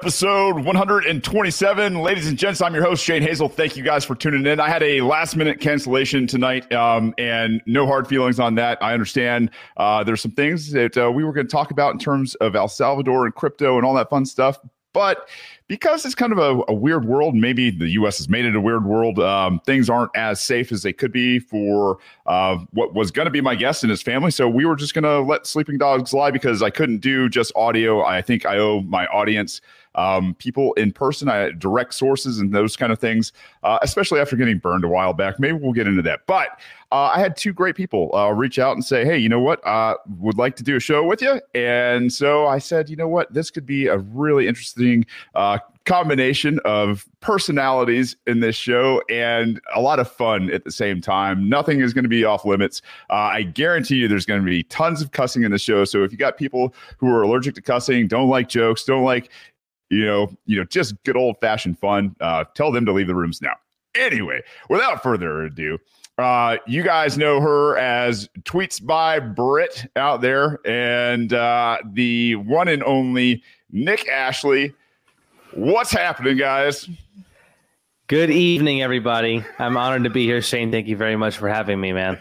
Episode 127. Ladies and gents, I'm your host, Shane Hazel. Thank you guys for tuning in. I had a last minute cancellation tonight, um, and no hard feelings on that. I understand uh, there's some things that uh, we were going to talk about in terms of El Salvador and crypto and all that fun stuff. But because it's kind of a, a, weird world, maybe the U.S. has made it a weird world. Um, things aren't as safe as they could be for uh, what was going to be my guest and his family. So we were just going to let sleeping dogs lie because I couldn't do just audio. I think I owe my audience um, people in person, I direct sources and those kind of things, uh, especially after getting burned a while back. Maybe we'll get into that. But uh, I had two great people uh, reach out and say, "Hey, you know what? Uh, would like to do a show with you." And so I said, "You know what? This could be a really interesting." Uh, combination of personalities in this show and a lot of fun at the same time. Nothing is going to be off limits. Uh, I guarantee you there's going to be tons of cussing in the show. So if you got people who are allergic to cussing, don't like jokes, don't like you know, you know, just good old fashioned fun. Uh, tell them to leave the rooms now. Anyway, without further ado, uh, you guys know her as Tweets by Britt out there, and uh, the one and only Nick Ashley. What's happening, guys? Good evening, everybody. I'm honored to be here, Shane. Thank you very much for having me, man.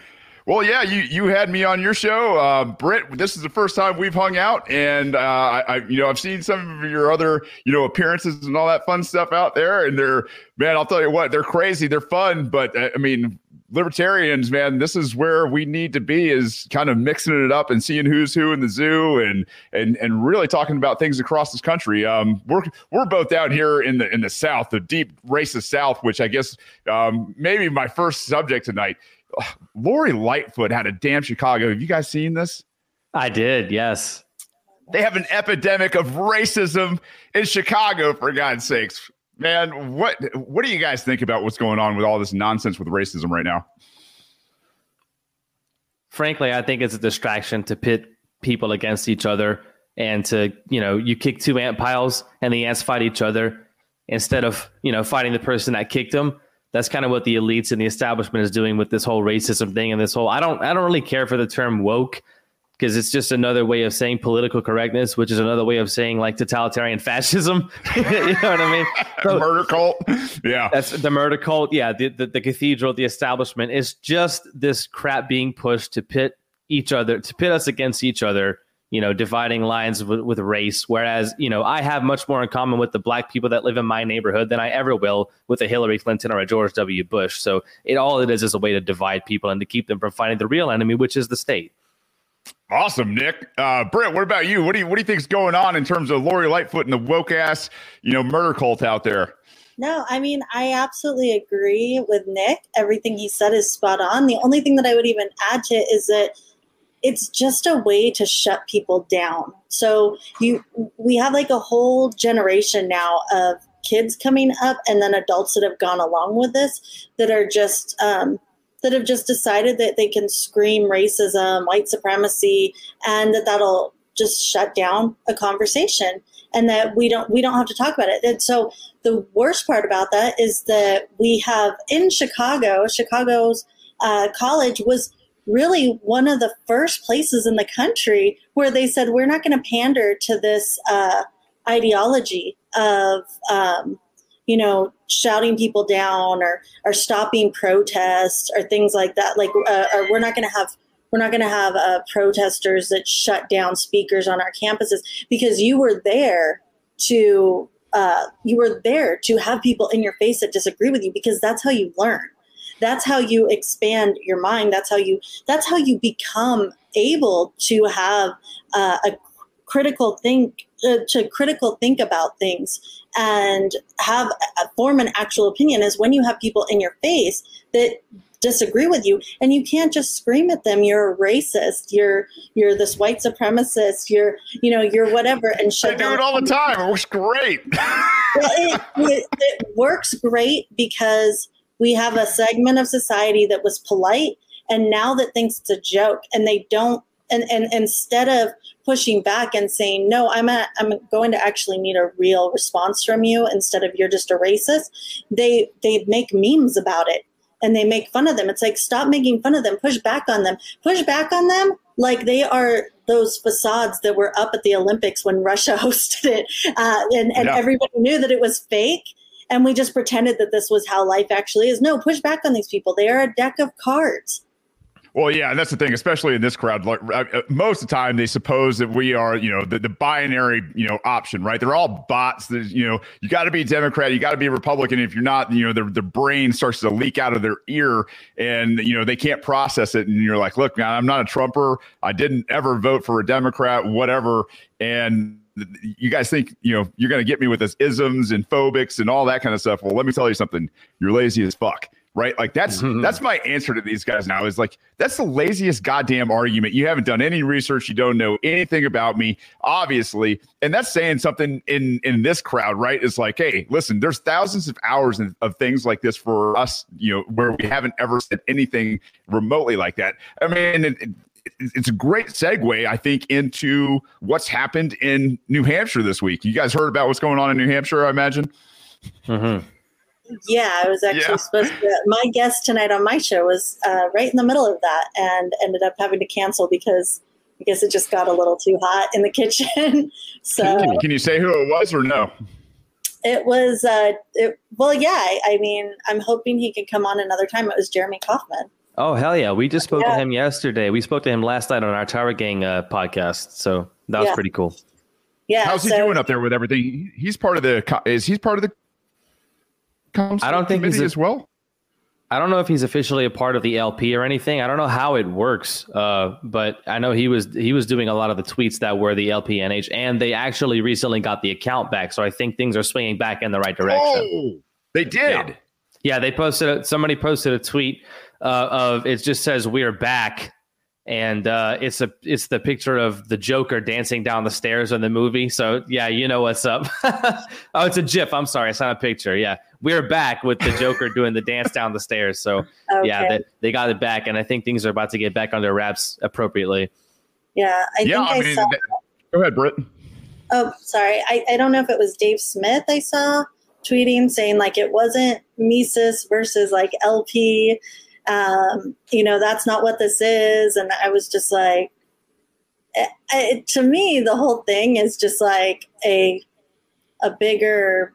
Well, yeah, you you had me on your show, uh, Britt. This is the first time we've hung out, and uh, I, I, you know, I've seen some of your other, you know, appearances and all that fun stuff out there, and they're, man, I'll tell you what, they're crazy, they're fun, but uh, I mean, libertarians, man, this is where we need to be is kind of mixing it up and seeing who's who in the zoo and and and really talking about things across this country. Um, we're we're both down here in the in the South, the deep racist South, which I guess um, maybe my first subject tonight. Lori Lightfoot had a damn Chicago. Have you guys seen this? I did, yes. They have an epidemic of racism in Chicago, for God's sakes. Man, what what do you guys think about what's going on with all this nonsense with racism right now? Frankly, I think it's a distraction to pit people against each other and to, you know, you kick two ant piles and the ants fight each other instead of, you know, fighting the person that kicked them that's kind of what the elites and the establishment is doing with this whole racism thing and this whole I don't I don't really care for the term woke because it's just another way of saying political correctness, which is another way of saying like totalitarian fascism. you know what I mean? So, murder cult. Yeah. That's the murder cult. Yeah. The, the, the cathedral, the establishment is just this crap being pushed to pit each other, to pit us against each other you know, dividing lines with, with, race. Whereas, you know, I have much more in common with the black people that live in my neighborhood than I ever will with a Hillary Clinton or a George W. Bush. So it all it is is a way to divide people and to keep them from fighting the real enemy, which is the state. Awesome, Nick. Uh, Britt, what about you? What do you what do you think's going on in terms of Lori Lightfoot and the woke ass, you know, murder cult out there? No, I mean, I absolutely agree with Nick. Everything he said is spot on. The only thing that I would even add to it is that it's just a way to shut people down. So you we have like a whole generation now of kids coming up and then adults that have gone along with this that are just um, that have just decided that they can scream racism, white supremacy, and that that'll just shut down a conversation and that we don't we don't have to talk about it. And so the worst part about that is that we have in Chicago, Chicago's uh, college was really one of the first places in the country where they said we're not going to pander to this uh, ideology of um, you know shouting people down or or stopping protests or things like that. Like uh, we're not going to have we're not going to have uh, protesters that shut down speakers on our campuses because you were there to uh, you were there to have people in your face that disagree with you because that's how you learn that's how you expand your mind. That's how you that's how you become able to have uh, a critical think uh, to critical think about things and have uh, form an actual opinion is when you have people in your face that disagree with you and you can't just scream at them you're a racist. You're you're this white supremacist. You're you know you're whatever and shut I do it all the time. It works great. Well, it, it, it works great because we have a segment of society that was polite and now that thinks it's a joke and they don't and, and instead of pushing back and saying no i'm a, i'm going to actually need a real response from you instead of you're just a racist they they make memes about it and they make fun of them. It's like stop making fun of them. Push back on them. Push back on them like they are those facades that were up at the Olympics when Russia hosted it, uh, and and Yeah. everybody knew that it was fake, and we just pretended that this was how life actually is. No, push back on these people. They are a deck of cards. Well, yeah, that's the thing, especially in this crowd. Like uh, uh, most of the time, they suppose that we are, you know, the, the binary, you know, option, right? They're all bots. There's, you know, you got to be Democrat, you got to be Republican. If you're not, you know, their their brain starts to leak out of their ear, and you know they can't process it. And you're like, look, man, I'm not a Trumper. I didn't ever vote for a Democrat, whatever. And you guys think you know you're going to get me with this isms and phobics and all that kind of stuff. Well, let me tell you something. You're lazy as fuck right? Like that's mm-hmm. that's my answer to these guys now is like that's the laziest goddamn argument. You haven't done any research, you don't know anything about me, obviously, and that's saying something in in this crowd, right? It's like, hey, listen, there's thousands of hours of, of things like this for us, you know, where we haven't ever said anything remotely like that. I mean, it, it's a great segue, I think, into what's happened in New Hampshire this week. You guys heard about what's going on in New Hampshire, I imagine. Mhm. Yeah, I was actually Yeah. supposed to. My guest tonight on my show was uh, right in the middle of that and ended up having to cancel because I guess it just got a little too hot in the kitchen. so Can, can you say who it was or no? it was, uh, it, well, yeah, I, I mean, I'm hoping he can come on another time. It was Jeremy Kaufman. Oh hell yeah! We just spoke Yeah. to him yesterday. We spoke to him last night on our Tower Gang uh, podcast. So that was Yeah. pretty cool. Yeah. How's he doing up there with everything? He's part of the. Is he's part of the? I don't think he's a- as well. I don't know if he's officially a part of the LP or anything. I don't know how it works, uh, but I know he was he was doing a lot of the tweets that were the LPNH, and they actually recently got the account back. So I think things are swinging back in the right direction. Oh, they did. Yeah. Yeah, they posted a, somebody posted a tweet uh, of it just says we're back, and uh, it's a it's the picture of the Joker dancing down the stairs in the movie. So yeah, you know what's up. oh, it's a GIF. I'm sorry, it's not a picture. Yeah, we're back with the Joker doing the dance down the stairs. So yeah, they, they got it back, and I think things are about to get back under wraps appropriately. yeah, I yeah, think I, I mean, saw. that- go ahead, Britt. Oh, sorry. I, I don't know if it was Dave Smith I saw tweeting saying like it wasn't Mises versus like LP. Um, you know, that's not what this is. And I was just like, it, it, to me, the whole thing is just like a a bigger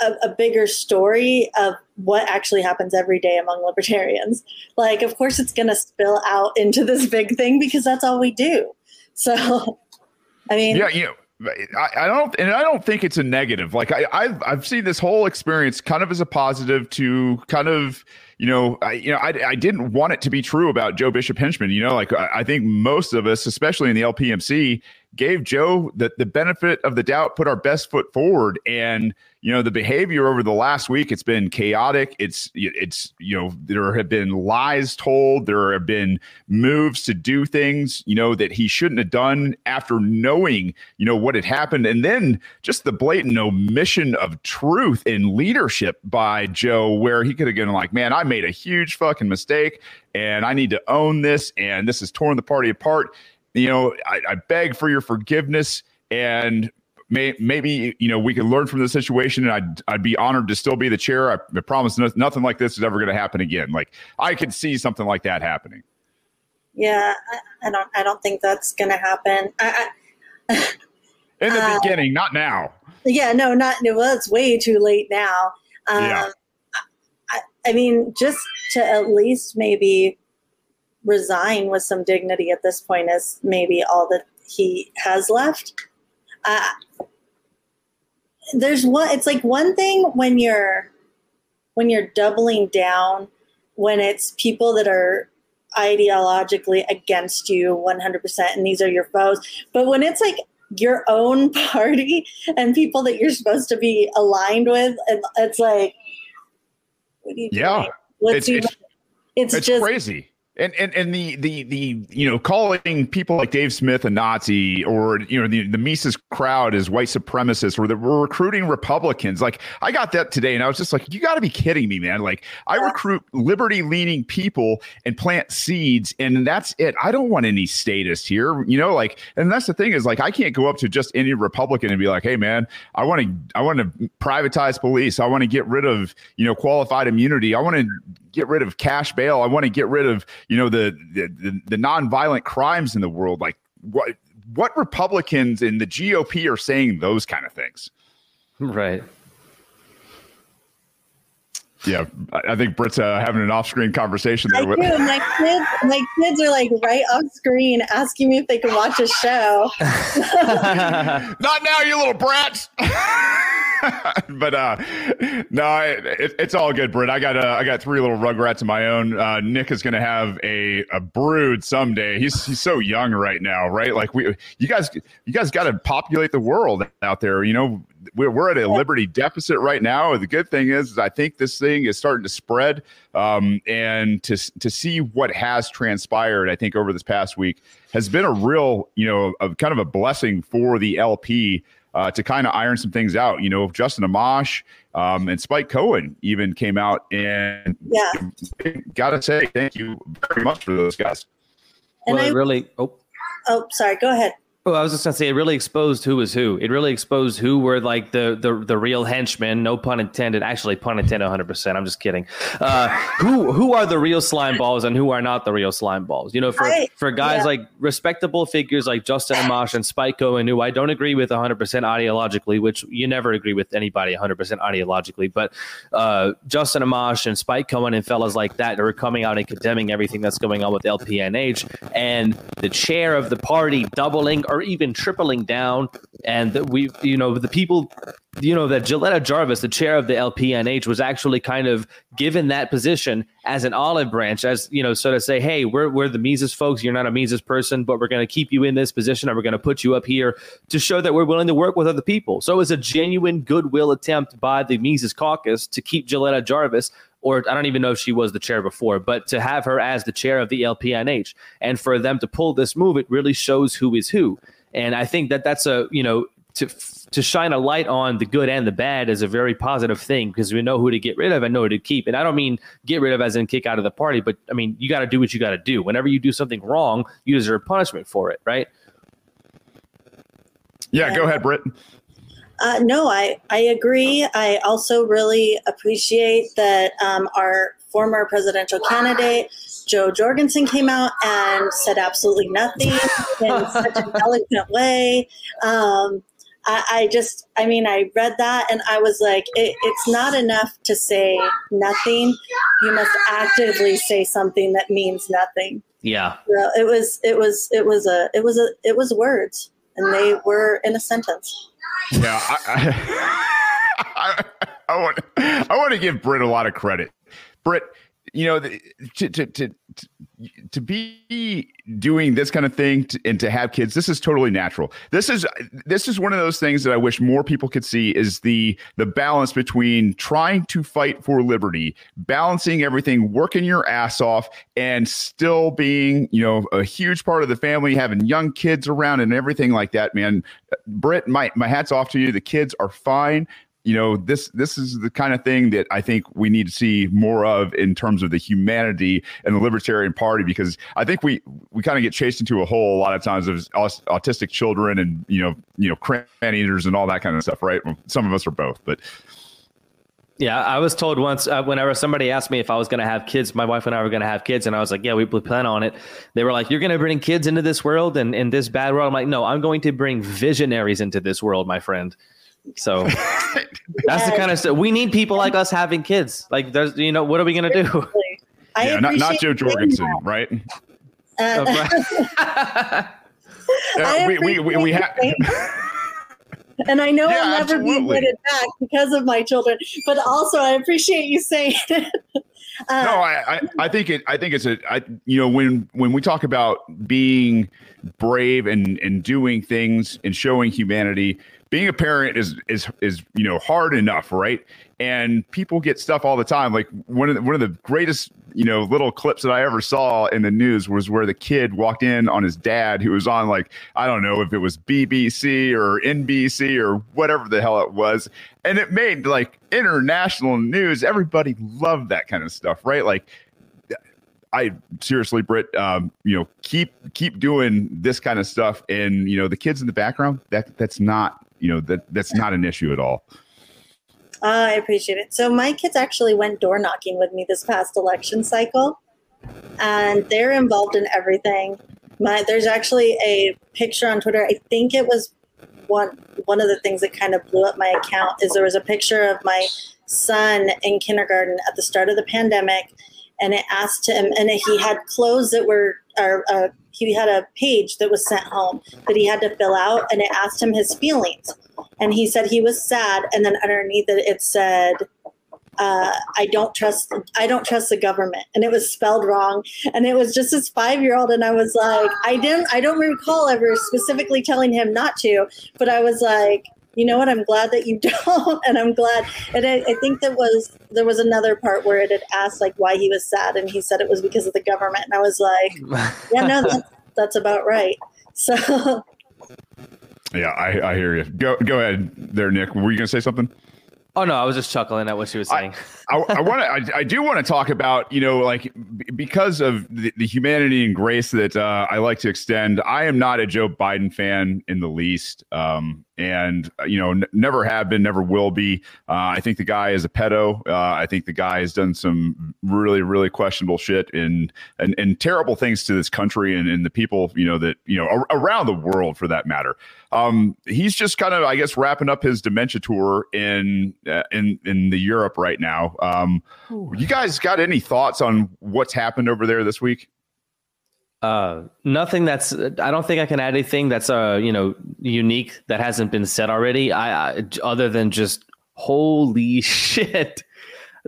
a, a bigger story of what actually happens every day among libertarians. Like, of course, it's going to spill out into this big thing because that's all we do. So, I mean, Yeah, you know, I, I don't, and I don't think it's a negative. Like I, I've, I've seen this whole experience kind of as a positive to kind of, you know, I, you know, I, I didn't want it to be true about Joe Bishop Henchman. You know, like I, I think most of us, especially in the LPMC, gave Joe the, the benefit of the doubt, put our best foot forward. And, you know, the behavior over the last week, it's been chaotic. It's, it's, you know, there have been lies told. There have been moves to do things, you know, that he shouldn't have done after knowing, you know, what had happened. And then just the blatant omission of truth in leadership by Joe, where he could have been like, man, I made a huge fucking mistake and I need to own this. And this has torn the party apart you know, I, I beg for your forgiveness and may, maybe, you know, we can learn from the situation and I'd, I'd be honored to still be the chair. I, I promise no, nothing like this is ever going to happen again. Like I could see something like that happening. yeah, I, I don't, I don't think that's going to happen. I, I, In the Uh, beginning, not now. yeah, no, not, well, it's way too late now. Um, Yeah. I, I mean, just to at least maybe resign with some dignity at this point is maybe all that he has left. Uh, there's one. It's like one thing when you're when you're doubling down when it's people that are ideologically against you 100% and these are your foes but when it's like your own party and people that you're supposed to be aligned with and it's like what are you Yeah. It's- it's- it's, It's just crazy. And, and and the the the you know calling people like Dave Smith a Nazi or you know the the Mises crowd is white supremacists or that we're recruiting Republicans. Like I got that today and I was just like you got to be kidding me man. Like I recruit liberty leaning people and plant seeds and that's it. I don't want any status here you know like and that's the thing is like I can't go up to just any Republican and be like hey man I want to I want to privatize police. I want to get rid of you know qualified immunity. I want to get rid of cash bail. I want to get rid of, you know the the the, nonviolent crimes in the world. Like what what Republicans in the GOP are saying those kind of things. Right. Yeah, I think Britt's uh, having an off-screen conversation there. I with- do. My kids, my kids are like right off screen asking me if they can watch a show. Not now, you little brats. but uh, no, it, it's all good, Britt. I got uh, I got three little rugrats of my own. Uh, Nick is going to have a, a brood someday. He's he's so young right now, right? Like we, you guys, you guys got to populate the world out there. You know, we're, we're at a liberty deficit right now. The good thing is, is I think this thing is starting to spread. Um, and to to see what has transpired, I think over this past week has been a real, you know, a, kind of a blessing for the LP. Uh, to kind of iron some things out, you know, Justin Amash um, and Spike Cohen even came out and yeah, gotta say thank you very much for those guys. And well, I, really, oh, oh, sorry, go ahead. Well, I was just gonna say it really exposed who was who. It really exposed who were like the the the real henchmen. No pun intended. Actually, pun intended, 100. percent I'm just kidding. Uh, who who are the real slime balls and who are not the real slime balls? You know, for I, for guys yeah. like respectable figures like Justin Amash and Spike Cohen, who I don't agree with 100 percent ideologically, which you never agree with anybody 100 percent ideologically. But uh, Justin Amash and Spike Cohen and fellas like that are coming out and condemning everything that's going on with LPNH and the chair of the party doubling or even tripling down. And that we, you know, the people, you know, that Jilletta Jarvis, the chair of the LPNH, was actually kind of given that position as an olive branch, as you know, so to say, hey, we're we're the Mises folks. You're not a Mises person, but we're going to keep you in this position, and we're going to put you up here to show that we're willing to work with other people. So it's a genuine goodwill attempt by the Mises caucus to keep Jilletta Jarvis or I don't even know if she was the chair before, but to have her as the chair of the LPNH and for them to pull this move, it really shows who is who. And I think that that's a, you know, to to shine a light on the good and the bad is a very positive thing because we know who to get rid of and know who to keep. And I don't mean get rid of as in kick out of the party, but I mean you got to do what you got to do. Whenever you do something wrong, you deserve punishment for it, right? Yeah, go ahead, Britt. Uh, no, I, I agree. I also really appreciate that um, our former presidential candidate, Jo Jorgensen, came out and said absolutely nothing in such an eloquent way. Um, I, I, just, I mean, I read that and I was like, it, it's not enough to say nothing. You must actively say something that means nothing. Yeah. So it was, it was, it was a, it was a, it was words and they were in a sentence. Yeah, I, I, I, want I want to give Britt a lot of credit. Britt, you know, to to to to be doing this kind of thing to, and to have kids, this is totally natural. This is this is one of those things that I wish more people could see is the the balance between trying to fight for liberty, balancing everything, working your ass off, and still being you know a huge part of the family, having young kids around and everything like that. Man, Britt, my my hats off to you. The kids are fine you know this this is the kind of thing that I think we need to see more of in terms of the humanity and the Libertarian Party because I think we we kind of get chased into a hole a lot of times of autistic children and you know you know crayon eaters and all that kind of stuff, right? Some of us are both, but. Yeah, I was told once uh, whenever somebody asked me if I was going to have kids, my wife and I were going to have kids, and I was like, "Yeah, we plan on it." They were like, "You're going to bring kids into this world and in this bad world." I'm like, "No, I'm going to bring visionaries into this world, my friend." So that's the kind of stuff we need people like us having kids. Like there's you know, what are we gonna do? I yeah, not, not Jo Jorgensen, right? Uh, uh, we, we, we, we have and I know yeah, I'll never absolutely. be invited back because of my children. But also, I appreciate you saying it. Uh, no, I, I, I, think it. I think it's a. I, you know, when when we talk about being brave and and doing things and showing humanity, being a parent is is is you know hard enough, right? And people get stuff all the time. Like one of the, one of the greatest you know little clips that I ever saw in the news was where the kid walked in on his dad, who was on like I don't know if it was BBC or NBC or whatever the hell it was, and it made like international news. Everybody loved that kind of stuff, right? Like I seriously, Britt, um, you know, keep keep doing this kind of stuff, and you know, the kids in the background that that's not you know that that's not an issue at all. I appreciate it. So my kids actually went door knocking with me this past election cycle. and they're involved in everything. My there's actually a picture on Twitter. I think it was one one of the things that kind of blew up my account is there was a picture of my son in kindergarten at the start of the pandemic, and it asked him, and he had clothes that were or uh, he had a page that was sent home that he had to fill out, and it asked him his feelings, and he said he was sad, and then underneath it it said uh, I don't trust I don't trust the government. And it was spelled wrong and it was just this five year old and I was like I didn't I don't recall ever specifically telling him not to but I was like you know what I'm glad that you don't and I'm glad and I, I think that was there was another part where it had asked like why he was sad and he said it was because of the government and I was like yeah no that's, that's about right so yeah I, I hear you go go ahead there Nick were you gonna say something Oh no, I was just chuckling at what she was saying. I, I, I want to. I, I, do want to talk about you know like b- because of the, the, humanity and grace that uh, I like to extend. I am not a Joe Biden fan in the least. Um, and uh, you know n- never have been never will be. Uh, i think the guy is a pedo. Uh, i think the guy has done some really really questionable shit and and, and terrible things to this country and, and the people you know that you know ar- around the world for that matter. Um, he's just kind of i guess wrapping up his dementia tour in uh, in in the europe right now. Um, you guys got any thoughts on what's happened over there this week uh, nothing that's. I don't think I can add anything that's uh you know unique that hasn't been said already. I, I other than just holy shit.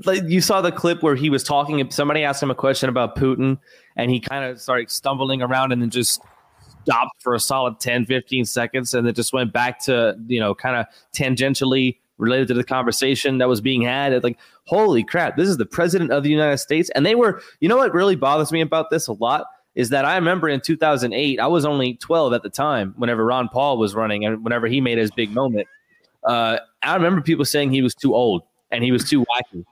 Like you saw the clip where he was talking. Somebody asked him a question about Putin, and he kind of started stumbling around and then just stopped for a solid 10, 15 seconds, and then just went back to you know kind of tangentially related to the conversation that was being had. It's like, holy crap, this is the president of the United States. And they were, you know what really bothers me about this a lot is that I remember in 2008, I was only 12 at the time whenever Ron Paul was running and whenever he made his big moment. Uh, I remember people saying he was too old and he was too wacky.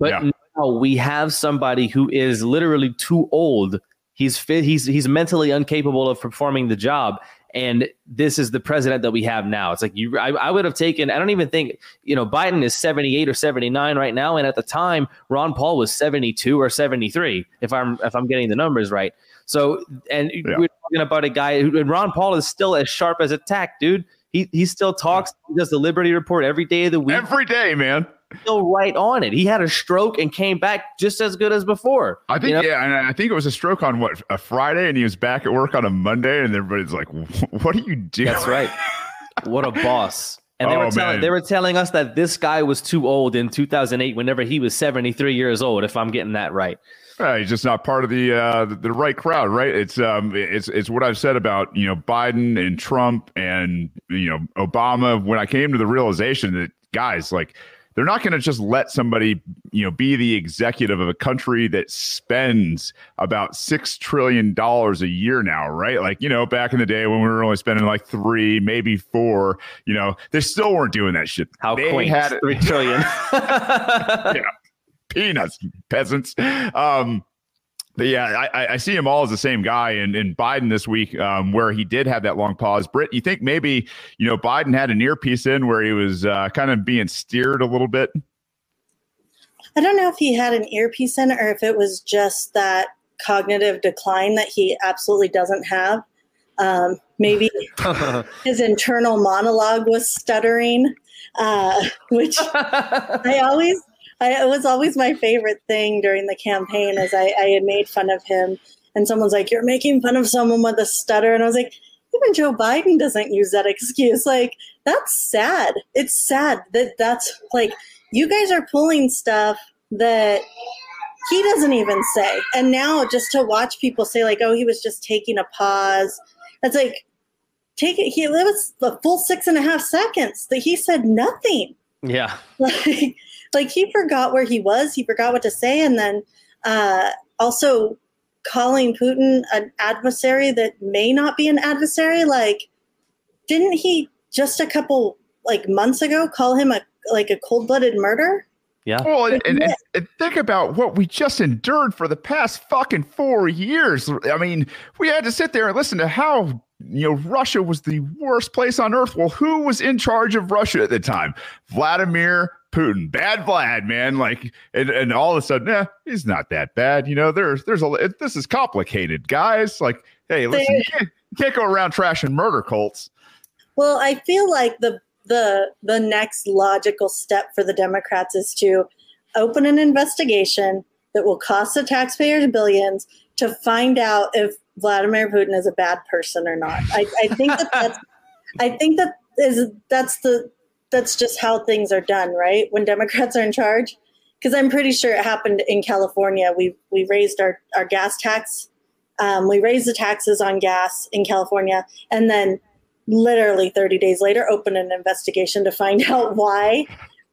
But yeah. now we have somebody who is literally too old. He's fit, he's he's mentally incapable of performing the job. And this is the president that we have now. It's like you, I, I, would have taken. I don't even think you know Biden is seventy eight or seventy nine right now, and at the time Ron Paul was seventy two or seventy three, if I'm if I'm getting the numbers right. So, and yeah. we're talking about a guy who, and Ron Paul is still as sharp as a tack, dude. He he still talks. He does the Liberty Report every day of the week. Every day, man. Still right on it. He had a stroke and came back just as good as before. I think, you know? yeah, and I think it was a stroke on what a Friday, and he was back at work on a Monday, and everybody's like, "What are you doing?" That's right. What a boss. And they, oh, were telling, they were telling us that this guy was too old in 2008 whenever he was 73 years old, if I'm getting that right. Uh, he's just not part of the, uh, the, the right crowd, right? It's um, it's it's what I've said about you know Biden and Trump and you know Obama. When I came to the realization that guys like they're not going to just let somebody you know be the executive of a country that spends about six trillion dollars a year now right? Like you know back in the day when we were only spending like three maybe four you know they still weren't doing that shit. How they quaint. had three trillion. Yeah peanuts, peasants. Um, but yeah, I, I, see him all as the same guy. And, in Biden this week, um, where he did have that long pause. Britt, you think maybe you know Biden had an earpiece in where he was uh, kind of being steered a little bit? I don't know if he had an earpiece in or if it was just that cognitive decline that he absolutely doesn't have. Um, maybe his internal monologue was stuttering, uh, which I always I, it was always my favorite thing during the campaign as I, I had made fun of him and someone's like, you're making fun of someone with a stutter. And I was like, even Joe Biden doesn't use that excuse. Like, that's sad. It's sad that that's like, you guys are pulling stuff that he doesn't even say. And now just to watch people say, like, oh, he was just taking a pause. It's like, take it. He, it was the full six and a half seconds that he said nothing. Yeah. Like, like he forgot where he was, he forgot what to say, and then uh, also calling Putin an adversary that may not be an adversary. Like, didn't he just a couple like months ago call him a like a cold blooded murder? Yeah. Well, and, and, and, think about what we just endured for the past fucking four years. I mean, we had to sit there and listen to how you know Russia was the worst place on earth. Well, who was in charge of Russia at the time? Vladimir Putin, bad Vlad, man. Like, and, and all of a sudden, eh, he's not that bad. You know, there's there's a it, this is complicated, guys. Like, hey, listen, you can't, you can't go around trashing murder cults. Well, I feel like the the the next logical step for the Democrats is to open an investigation that will cost the taxpayers billions to find out if Vladimir Putin is a bad person or not. I, I think that that's I think that is that's the that's just how things are done, right? When Democrats are in charge. Because I'm pretty sure it happened in California. We we raised our, our gas tax. Um, we raised the taxes on gas in California, and then literally 30 days later, opened an investigation to find out why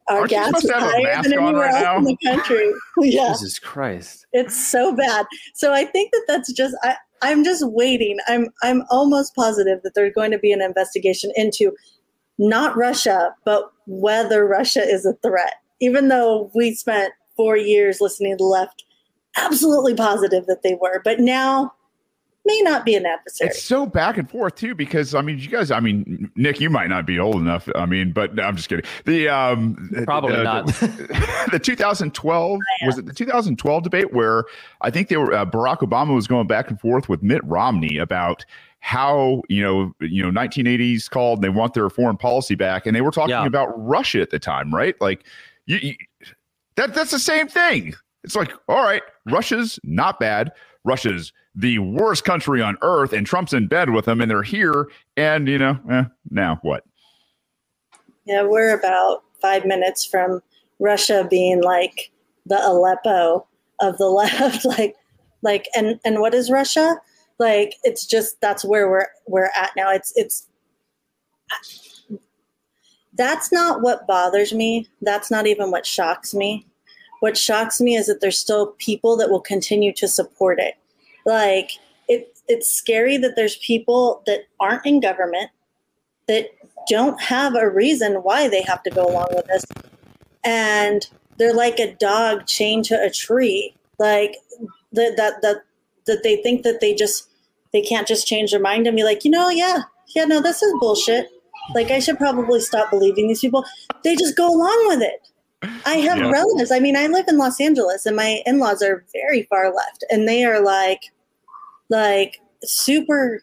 our Aren't gas supposed is to have a higher than anywhere right else in the country. yeah. Jesus Christ. It's so bad. So I think that that's just I, I'm just waiting. I'm I'm almost positive that there's going to be an investigation into not Russia, but whether Russia is a threat. Even though we spent four years listening to the left, absolutely positive that they were, but now may not be an adversary. It's so back and forth too, because I mean, you guys, I mean, Nick, you might not be old enough. I mean, but no, I'm just kidding. The um, Probably the, not. The, the 2012 was it the 2012 debate where I think they were uh, Barack Obama was going back and forth with Mitt Romney about how you know you know 1980s called and they want their foreign policy back and they were talking Yeah. about Russia at the time right like you, you that that's the same thing it's like all right Russia's not bad Russia's the worst country on earth and Trump's in bed with them and they're here and you know eh, now what Yeah, we're about five minutes from Russia being like the Aleppo of the left. like, like, and and what is Russia? Like, it's just that's where we're we're at now. It's it's that's not what bothers me. That's not even what shocks me. What shocks me is that there's still people that will continue to support it. Like, it it's scary that there's people that aren't in government that don't have a reason why they have to go along with this. And they're like a dog chained to a tree. Like that that that that they think that they just they can't just change their mind and be like, you know, yeah, yeah, no, this is bullshit. Like I should probably stop believing these people. They just go along with it. I have Yeah. relatives. I mean, I live in Los Angeles and my in-laws are very far left and they are like like super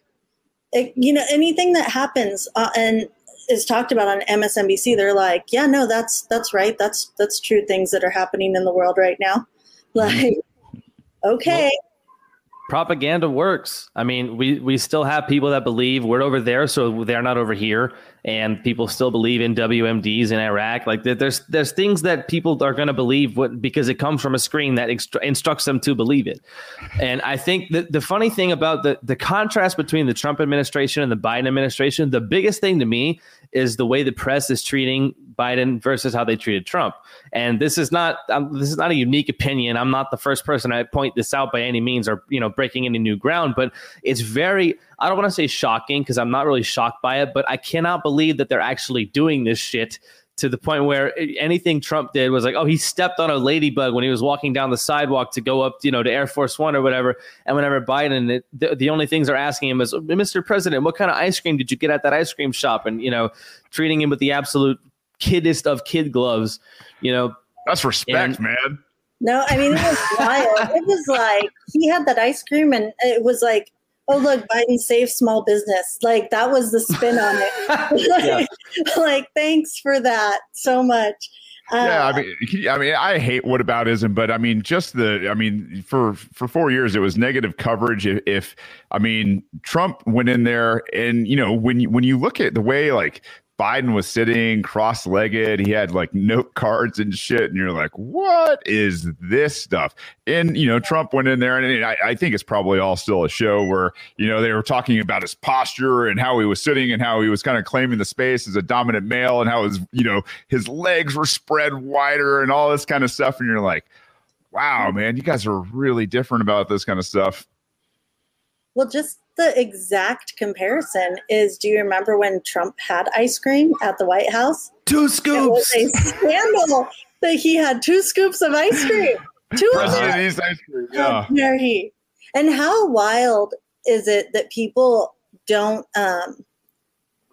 you know anything that happens uh, and is talked about on MSNBC they're like yeah no that's that's right. That's that's true things that are happening in the world right now. Like okay. Propaganda works. I mean, we we still have people that believe we're over there, so they're not over here, and people still believe in WMDs in Iraq. Like there's there's things that people are going to believe what, because it comes from a screen that instru- instructs them to believe it. And I think that the funny thing about the the contrast between the Trump administration and the Biden administration, the biggest thing to me is the way the press is treating Biden versus how they treated Trump. And this is not um, this is not a unique opinion. I'm not the first person I point this out by any means, or you know, breaking any new ground. But it's very I don't want to say shocking because I'm not really shocked by it, but I cannot believe that they're actually doing this shit to the point where anything Trump did was like, oh, he stepped on a ladybug when he was walking down the sidewalk to go up, you know, to Air Force One or whatever. And whenever Biden, it, the, the only things they're asking him is, Mr. President, what kind of ice cream did you get at that ice cream shop? And you know, treating him with the absolute kiddest of kid gloves, you know. that's respect And- man no I mean it was wild it was like he had that ice cream and it was like oh look Biden saved small business. Like that was the spin on it. Like, like, thanks for that so much. Uh, yeah, I mean, I mean, I hate whataboutism, but I mean, just the, I mean, for for four years it was negative coverage. If, if I mean, Trump went in there, and you know, when you when you look at the way like Biden was sitting cross-legged, he had like note cards and shit, and you're like, what is this stuff? And you know, Trump went in there, and I, I think it's probably all still a show where you know they were talking about his posture and how he was sitting and how he was kind of claiming the space as a dominant male and how his you know his legs were spread wider and all this kind of stuff and you're like wow man you guys are really different about this kind of stuff Well, just the exact comparison is do you remember when Trump had ice cream at the White House? Two scoops. It was a scandal that he had two scoops of ice cream. Two of President them. Ice cream, How yeah dare he? And how wild is it that people don't um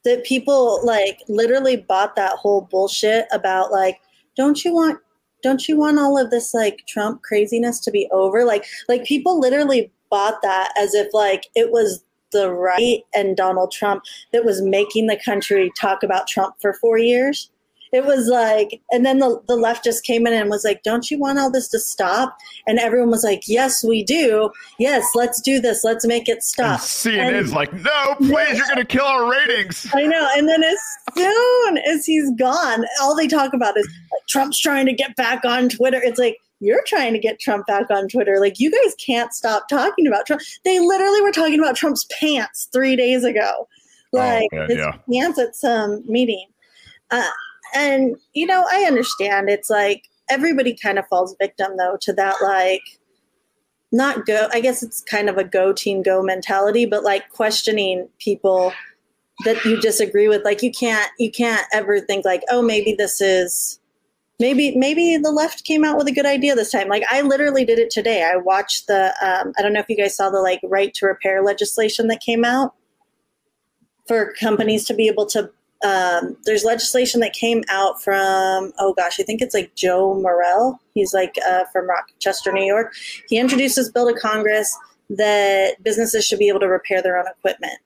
that people like literally bought that whole bullshit about like don't you want don't you want all of this like Trump craziness to be over? Like like people literally bought that as if like it was the right and Donald Trump that was making the country talk about Trump for four years it was like, and then the, the left just came in and was like, don't you want all this to stop? And everyone was like, yes, we do. Yes, let's do this. Let's make it stop. And CNN's and, like, no, please, you're going to kill our ratings. I know. And then as soon as he's gone, all they talk about is like, Trump's trying to get back on Twitter. It's like, you're trying to get Trump back on Twitter. Like, you guys can't stop talking about Trump. They literally were talking about Trump's pants three days ago. Oh, like, oh, his yeah. pants at some meeting. Uh, and you know i understand it's like everybody kind of falls victim though to that like not go i guess it's kind of a go team go mentality but like questioning people that you disagree with like you can't you can't ever think like oh maybe this is maybe maybe the left came out with a good idea this time. Like i literally did it today. I watched the um, i don't know if you guys saw the like right to repair legislation that came out for companies to be able to um, there's legislation that came out from oh gosh i think it's like joe morelle he's like uh, from rochester new york. He introduced this bill to congress that businesses should be able to repair their own equipment.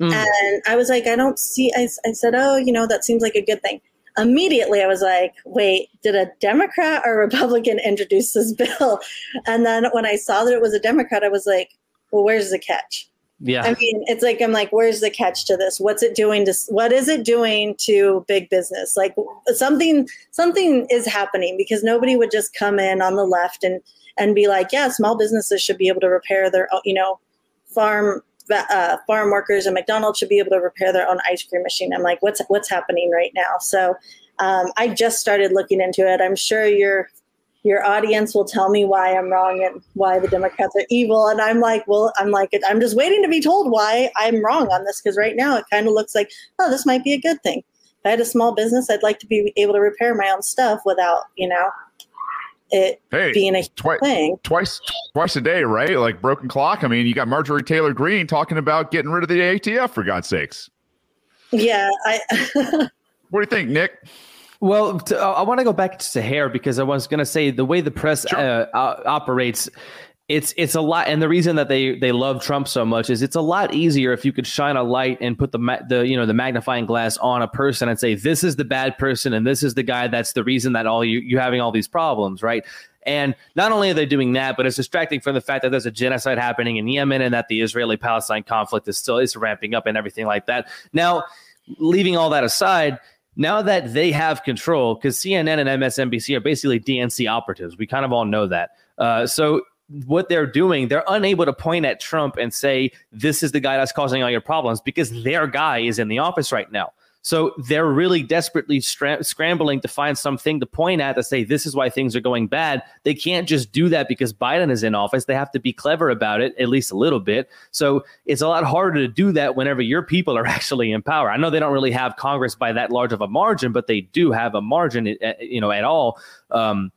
Mm. and i was like i don't see I, I said oh you know that seems like a good thing immediately i was like wait did a democrat or a republican introduce this bill and then when i saw that it was a democrat i was like well where's the catch yeah. I mean, it's like I'm like, where's the catch to this? What's it doing to what is it doing to big business? Like something something is happening because nobody would just come in on the left and and be like, yeah, small businesses should be able to repair their you know, farm uh, farm workers and McDonald's should be able to repair their own ice cream machine. I'm like, what's what's happening right now? So um, I just started looking into it. I'm sure you're your audience will tell me why I'm wrong and why the Democrats are evil. And I'm like, well, I'm like, I'm just waiting to be told why I'm wrong on this because right now it kind of looks like, oh, this might be a good thing. If I had a small business, I'd like to be able to repair my own stuff without, you know, it hey, being a twi- thing. Twice, twice a day, right? Like broken clock. I mean, you got Marjorie Taylor Greene talking about getting rid of the ATF for God's sakes. Yeah, I. what do you think, Nick? Well, to, uh, I want to go back to hair because I was going to say the way the press sure. uh, operates, it's it's a lot, and the reason that they they love Trump so much is it's a lot easier if you could shine a light and put the the you know the magnifying glass on a person and say this is the bad person and this is the guy that's the reason that all you you're having all these problems, right? And not only are they doing that, but it's distracting from the fact that there's a genocide happening in Yemen and that the Israeli Palestine conflict is still is ramping up and everything like that. Now, leaving all that aside now that they have control, because CNN and MSNBC are basically DNC operatives, we kind of all know that. Uh, so what they're doing, they're unable to point at Trump and say, this is the guy that's causing all your problems because their guy is in the office right now. So they're really desperately scrambling to find something to point at to say this is why things are going bad. They can't just do that because Biden is in office. They have to be clever about it, at least a little bit. So it's a lot harder to do that whenever your people are actually in power. I know they don't really have Congress by that large of a margin, but they do have a margin, eh, eh, you know, at all. Um,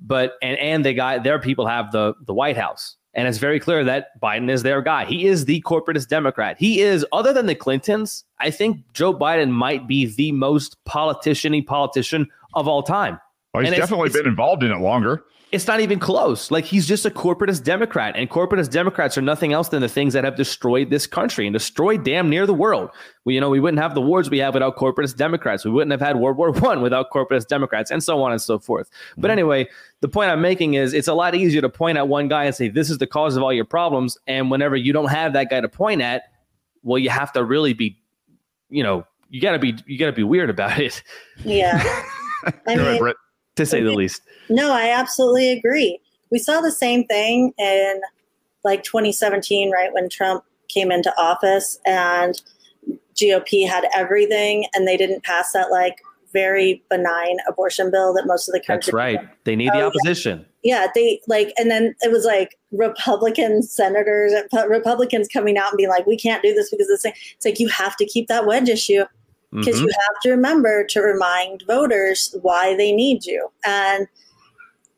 but and and they got their people have the the White House. And it's very clear that Biden is their guy. He is the corporatist Democrat. He is, other than the Clintons, I think Joe Biden might be the most politician politician of all time. Well, he's and definitely it's, been involved in it longer. It's not even close. Like he's just a corporatist Democrat, and corporatist Democrats are nothing else than the things that have destroyed this country and destroyed damn near the world. We, you know, we wouldn't have the wars we have without corporatist Democrats. We wouldn't have had World War One without corporatist Democrats, and so on and so forth. Mm-hmm. But anyway, the point I'm making is it's a lot easier to point at one guy and say this is the cause of all your problems, and whenever you don't have that guy to point at, well, you have to really be, you know, you gotta be you gotta be weird about it. Yeah. I mean, to say the least. No, I absolutely agree. We saw the same thing in like 2017, right when Trump came into office and GOP had everything and they didn't pass that like very benign abortion bill that most of the country. That's right. They need oh, the opposition. Yeah. yeah, they like, and then it was like Republican senators, and Republicans coming out and being like, "We can't do this because this thing." It's like you have to keep that wedge issue because mm-hmm. you have to remember to remind voters why they need you. And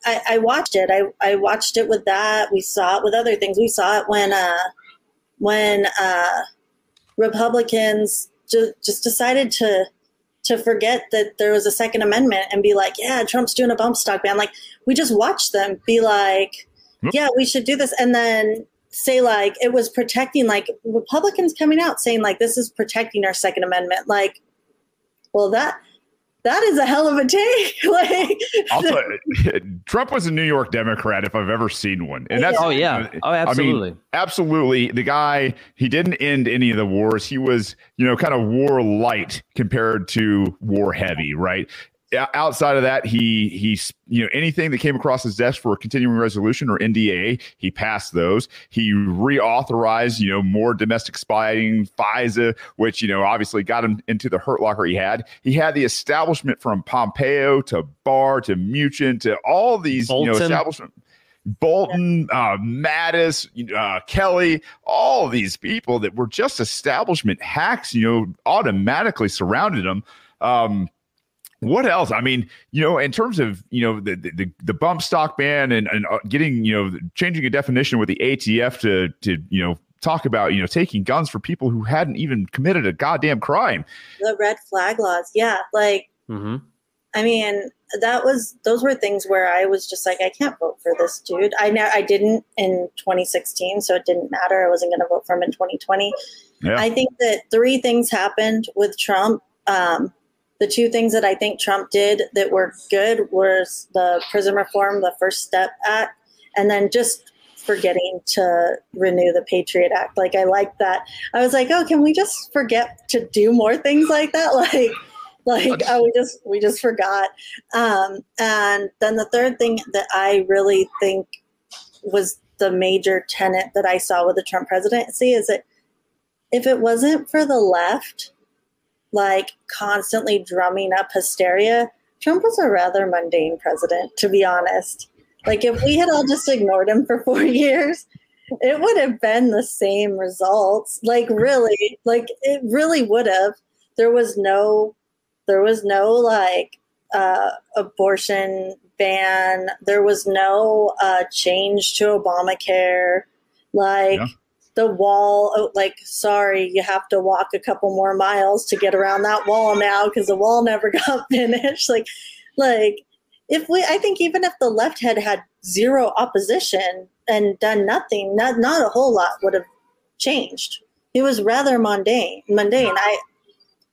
I, I, watched it. I, I watched it with that. We saw it with other things. We saw it when uh, when uh, Republicans just, just decided to to forget that there was a Second Amendment and be like, yeah, Trump's doing a bump stock ban. Like, we just watched them be like, yeah, we should do this. And then say, like, it was protecting, like, Republicans coming out saying, like, this is protecting our Second Amendment. Like, well, that that is a hell of a take. like, you, Trump was a New York Democrat if I've ever seen one, and that's oh yeah, oh absolutely, I mean, absolutely. The guy he didn't end any of the wars. He was you know kind of war light compared to war heavy, right? Outside of that, he he's you know anything that came across his desk for a continuing resolution or NDA, he passed those. He reauthorized you know more domestic spying, FISA, which you know obviously got him into the hurt locker he had. He had the establishment from Pompeo to Barr to Mnuchin to all these Bolton. you know establishment. Bolton, uh, Mattis, uh, Kelly, all these people that were just establishment hacks, you know, automatically surrounded him. Um, what else? I mean, you know, in terms of you know the the, the bump stock ban and and uh, getting you know changing a definition with the ATF to to you know talk about you know taking guns for people who hadn't even committed a goddamn crime. The red flag laws, yeah, like. Mm-hmm. I mean, that was those were things where I was just like, I can't vote for this dude. I ne- I didn't in 2016, so it didn't matter. I wasn't going to vote for him in 2020. Yeah. I think that three things happened with Trump. Um, the two things that I think Trump did that were good was the prison reform, the First Step Act, and then just forgetting to renew the Patriot Act. Like I like that. I was like, oh, can we just forget to do more things like that? Like, like oh, we just we just forgot. Um, and then the third thing that I really think was the major tenet that I saw with the Trump presidency is that if it wasn't for the left like constantly drumming up hysteria, Trump was a rather mundane president, to be honest. Like if we had all just ignored him for four years, it would have been the same results. Like really, like it really would have. There was no, there was no like uh, abortion ban. There was no uh, change to Obamacare. Like yeah the wall. Oh, like sorry you have to walk a couple more miles to get around that wall now because the wall never got finished. Like like if we i think even if the left had had zero opposition and done nothing not not a whole lot would have changed. He was rather mundane mundane. I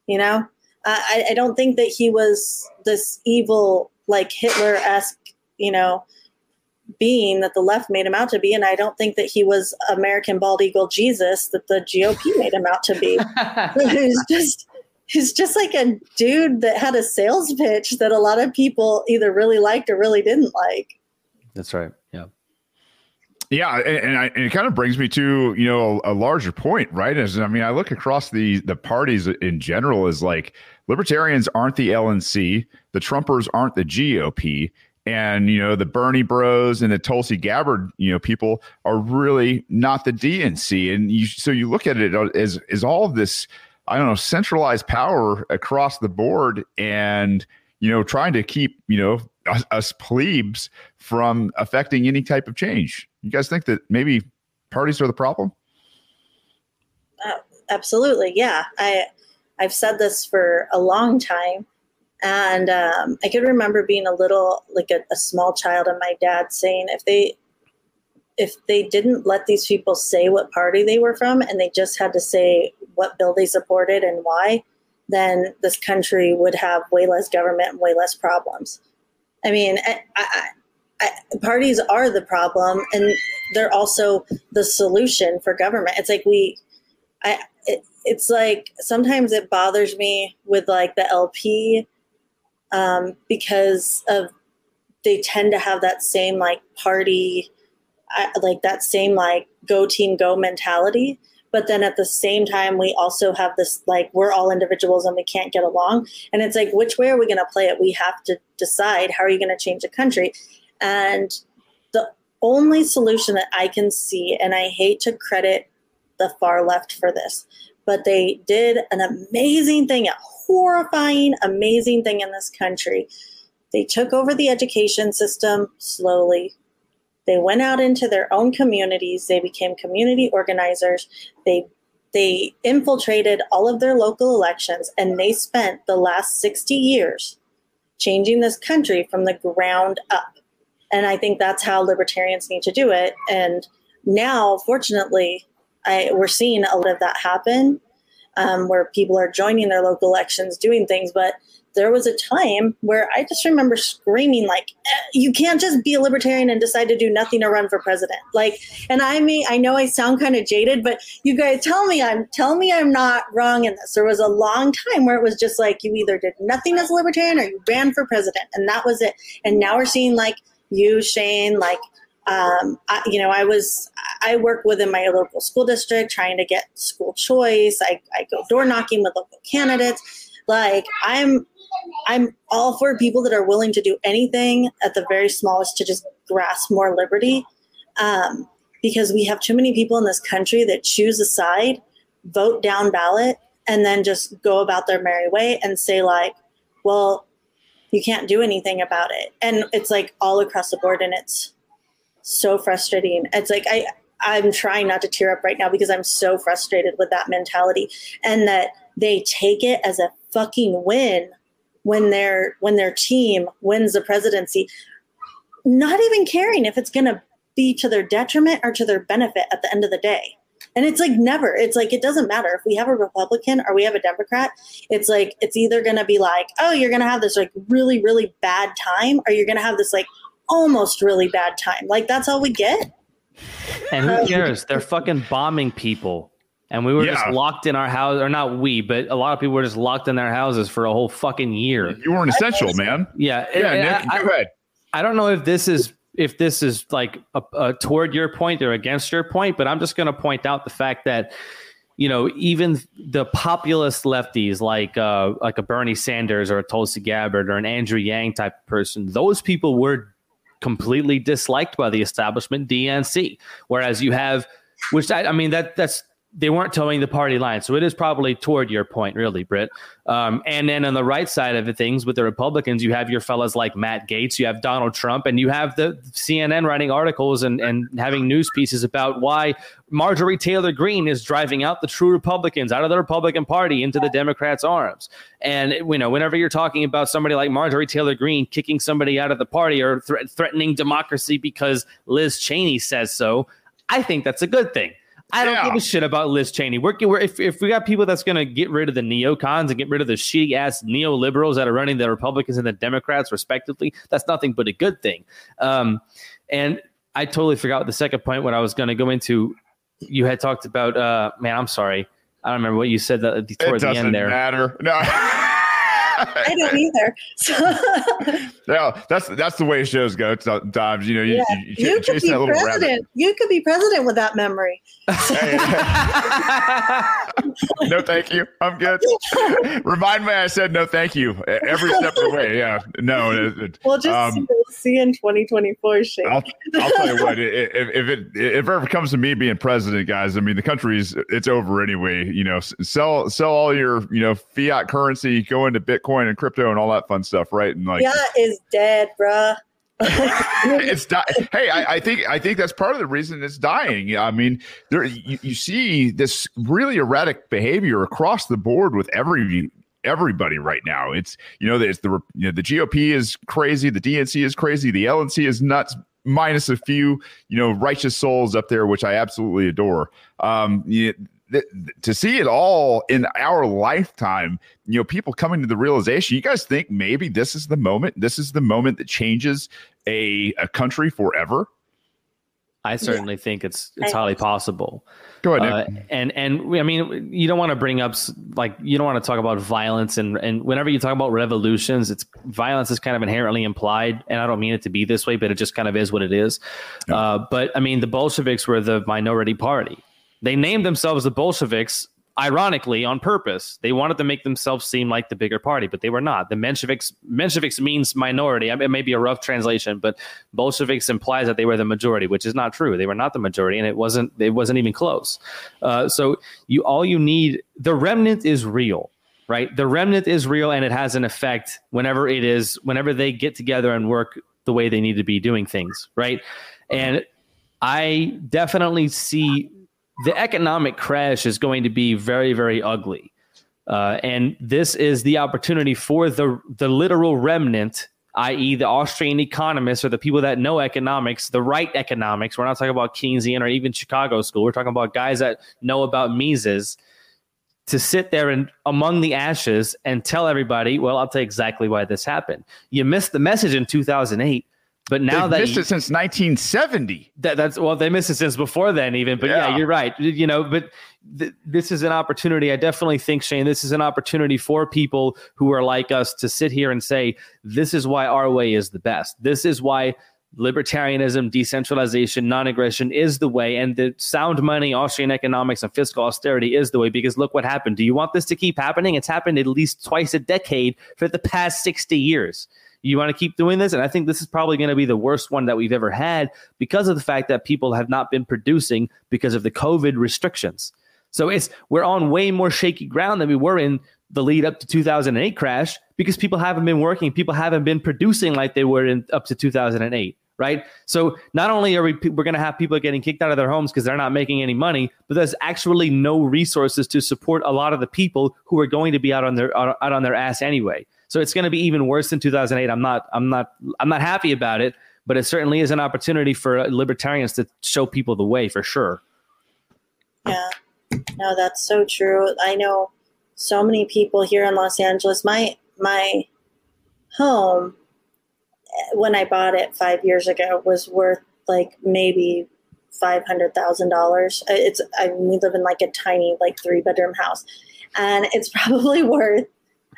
you know i i don't think that he was this evil like hitler-esque you know being that the left made him out to be. And I don't think that he was American bald eagle Jesus that the GOP made him out to be. he's just he's just like a dude that had a sales pitch that a lot of people either really liked or really didn't like. That's right. Yeah. Yeah, and, and, I, and, it kind of brings me to you know a, a larger point, right? As I mean, I look across the the parties in general as like libertarians aren't the LNC, the Trumpers aren't the GOP, and you know the Bernie Bros and the Tulsi Gabbard, you know, people are really not the DNC, and you so you look at it as as all this, I don't know, centralized power across the board, and you know, trying to keep you know us, us plebes from affecting any type of change. You guys think that maybe parties are the problem? Uh, absolutely, yeah. I I've said this for a long time and um, I could remember being a little like a, a small child and my dad saying if they if they didn't let these people say what party they were from and they just had to say what bill they supported and why, then this country would have way less government and way less problems. I mean, I, I, I, parties are the problem and they're also the solution for government. It's like we, I, it, it's like sometimes it bothers me with like the LP um, because of they tend to have that same like party, like that same like go team go mentality. But then at the same time, we also have this like we're all individuals and we can't get along. And it's like, which way are we going to play it? We have to decide how are you going to change the country. And the only solution that I can see, and I hate to credit the far left for this, but they did an amazing thing, a horrifying, amazing thing in this country. They took over the education system slowly. They went out into their own communities. They became community organizers. They they infiltrated all of their local elections and they spent the last 60 years changing this country from the ground up. And I think that's how libertarians need to do it. And now, fortunately, I, we're seeing a lot of that happen um, where people are joining their local elections, doing things. But there was a time where I just remember screaming like, eh, "You can't just be a libertarian and decide to do nothing or run for president." Like, and I mean, I know I sound kind of jaded, but you guys tell me I'm tell me I'm not wrong in this. There was a long time where it was just like you either did nothing as a libertarian or you ran for president, and that was it. And now we're seeing like you, Shane, like um, I, you know, I was I work within my local school district trying to get school choice. I, I go door knocking with local candidates. Like I'm I'm all for people that are willing to do anything at the very smallest to just grasp more liberty. Um, because we have too many people in this country that choose a side, vote down ballot, and then just go about their merry way and say, like, well, you can't do anything about it. And it's like all across the board, and it's so frustrating. It's like I I'm trying not to tear up right now because I'm so frustrated with that mentality and that they take it as a fucking win when their when their team wins the presidency, not even caring if it's going to be to their detriment or to their benefit at the end of the day. And it's like never. It's like it doesn't matter if we have a Republican or we have a Democrat. It's like it's either going to be like, "Oh, you're going to have this like really really bad time," or you're going to have this like almost really bad time. Like that's all we get. And who cares? They're fucking bombing people and we were yeah. just locked in our house, or not we, but a lot of people were just locked in their houses for a whole fucking year. You weren't essential, man. Yeah, yeah. Nick, I, go ahead. I don't know if this is if this is like a, a, toward your point or against your point, but I'm just going to point out the fact that you know even the populist lefties like uh, like a Bernie Sanders or a Tulsi Gabbard or an Andrew Yang type of person, those people were completely disliked by the establishment DNC, whereas you have which I, I mean that that's they weren't toeing the party line. So it is probably toward your point, really, Britt. Um, and then on the right side of it, things with the Republicans, you have your fellas like Matt Gaetz, you have Donald Trump, and you have the CNN writing articles and, and having news pieces about why Marjorie Taylor Greene is driving out the true Republicans out of the Republican Party into the Democrats' arms. And you know, whenever you're talking about somebody like Marjorie Taylor Greene kicking somebody out of the party or th- threatening democracy because Liz Cheney says so, I think that's a good thing. I don't yeah. give a shit about Liz Cheney. We're, we're, if, if we got people that's going to get rid of the neocons and get rid of the shitty ass neoliberals that are running the Republicans and the Democrats, respectively, that's nothing but a good thing. Um, and I totally forgot the second point what I was going to go into. You had talked about, uh, man, I'm sorry. I don't remember what you said that, toward the end there. Matter. No. I don't either. So. yeah, that's that's the way shows go sometimes. You know, you, yeah. you, you, you could be president. You could be president with that memory. no, thank you. I'm good. Remind me, I said no, thank you every step of the way. Yeah, no. We'll just um, see in 2024. Shane. I'll, I'll tell you what. If, if it if it ever comes to me being president, guys, I mean the country's it's over anyway. You know, sell sell all your you know fiat currency, go into Bitcoin Bitcoin and crypto and all that fun stuff, right? And like, yeah, is dead, bruh. it's di- hey I, I, think i think that's part of the reason it's dying i mean there you, you see this really erratic behavior across the board with every everybody right now it's you know there's the you know the gop is crazy the dnc is crazy the lnc is nuts minus a few you know righteous souls up there which i absolutely adore um you, th- to see it all in our lifetime, you know, people coming to the realization, you guys think maybe this is the moment, this is the moment that changes a, a country forever? I certainly yeah. think it's it's highly possible. Go ahead. Uh, and and I mean, you don't want to bring up like you don't want to talk about violence and and whenever you talk about revolutions, it's violence is kind of inherently implied, and I don't mean it to be this way, but it just kind of is what it is. Yeah. Uh, but I mean, the Bolsheviks were the minority party. They named themselves the Bolsheviks, ironically, on purpose. They wanted to make themselves seem like the bigger party, but they were not. The Mensheviks, Mensheviks means minority. It may be a rough translation, but Bolsheviks implies that they were the majority, which is not true. They were not the majority, and it wasn't. It wasn't even close. Uh, so you, all you need, the remnant is real right? The remnant is real and it has an effect whenever it is, whenever they get together and work the way they need to be doing things, right? And I definitely see the economic crash is going to be very, very ugly. Uh, and this is the opportunity for the the literal remnant, i.e., the Austrian economists or the people that know economics, the right economics. We're not talking about Keynesian or even Chicago school. We're talking about guys that know about Mises to sit there and among the ashes and tell everybody, well, I'll tell you exactly why this happened. You missed the message in 2008 but now They've that missed you, it since 1970. that that's well, they missed it since before then, even. But yeah, Yeah. you're right. You know, but th- this is an opportunity. I definitely think Shane, this is an opportunity for people who are like us to sit here and say, this is why our way is the best. This is why libertarianism, decentralization, non-aggression is the way, and the sound money, Austrian economics, and fiscal austerity is the way. Because look what happened. Do you want this to keep happening? It's happened at least twice a decade for the past 60 years. You want to keep doing this? And I think this is probably going to be the worst one that we've ever had because of the fact that people have not been producing because of the COVID restrictions. So it's we're on way more shaky ground than we were in the lead up to 2008 crash because people haven't been working, people haven't been producing like they were in up to 2008, right? So not only are we we're going to have people getting kicked out of their homes because they're not making any money, but there's actually no resources to support a lot of the people who are going to be out on their out on their ass anyway. So it's going to be even worse than 2008. I'm not I'm not I'm not happy about it, but it certainly is an opportunity for libertarians to show people the way for sure. Yeah, no, that's so true. I know so many people here in Los Angeles. My my home eh, when I bought it five years ago was worth like maybe five hundred thousand dollars. It's I we live in like a tiny like three bedroom house, and it's probably worth.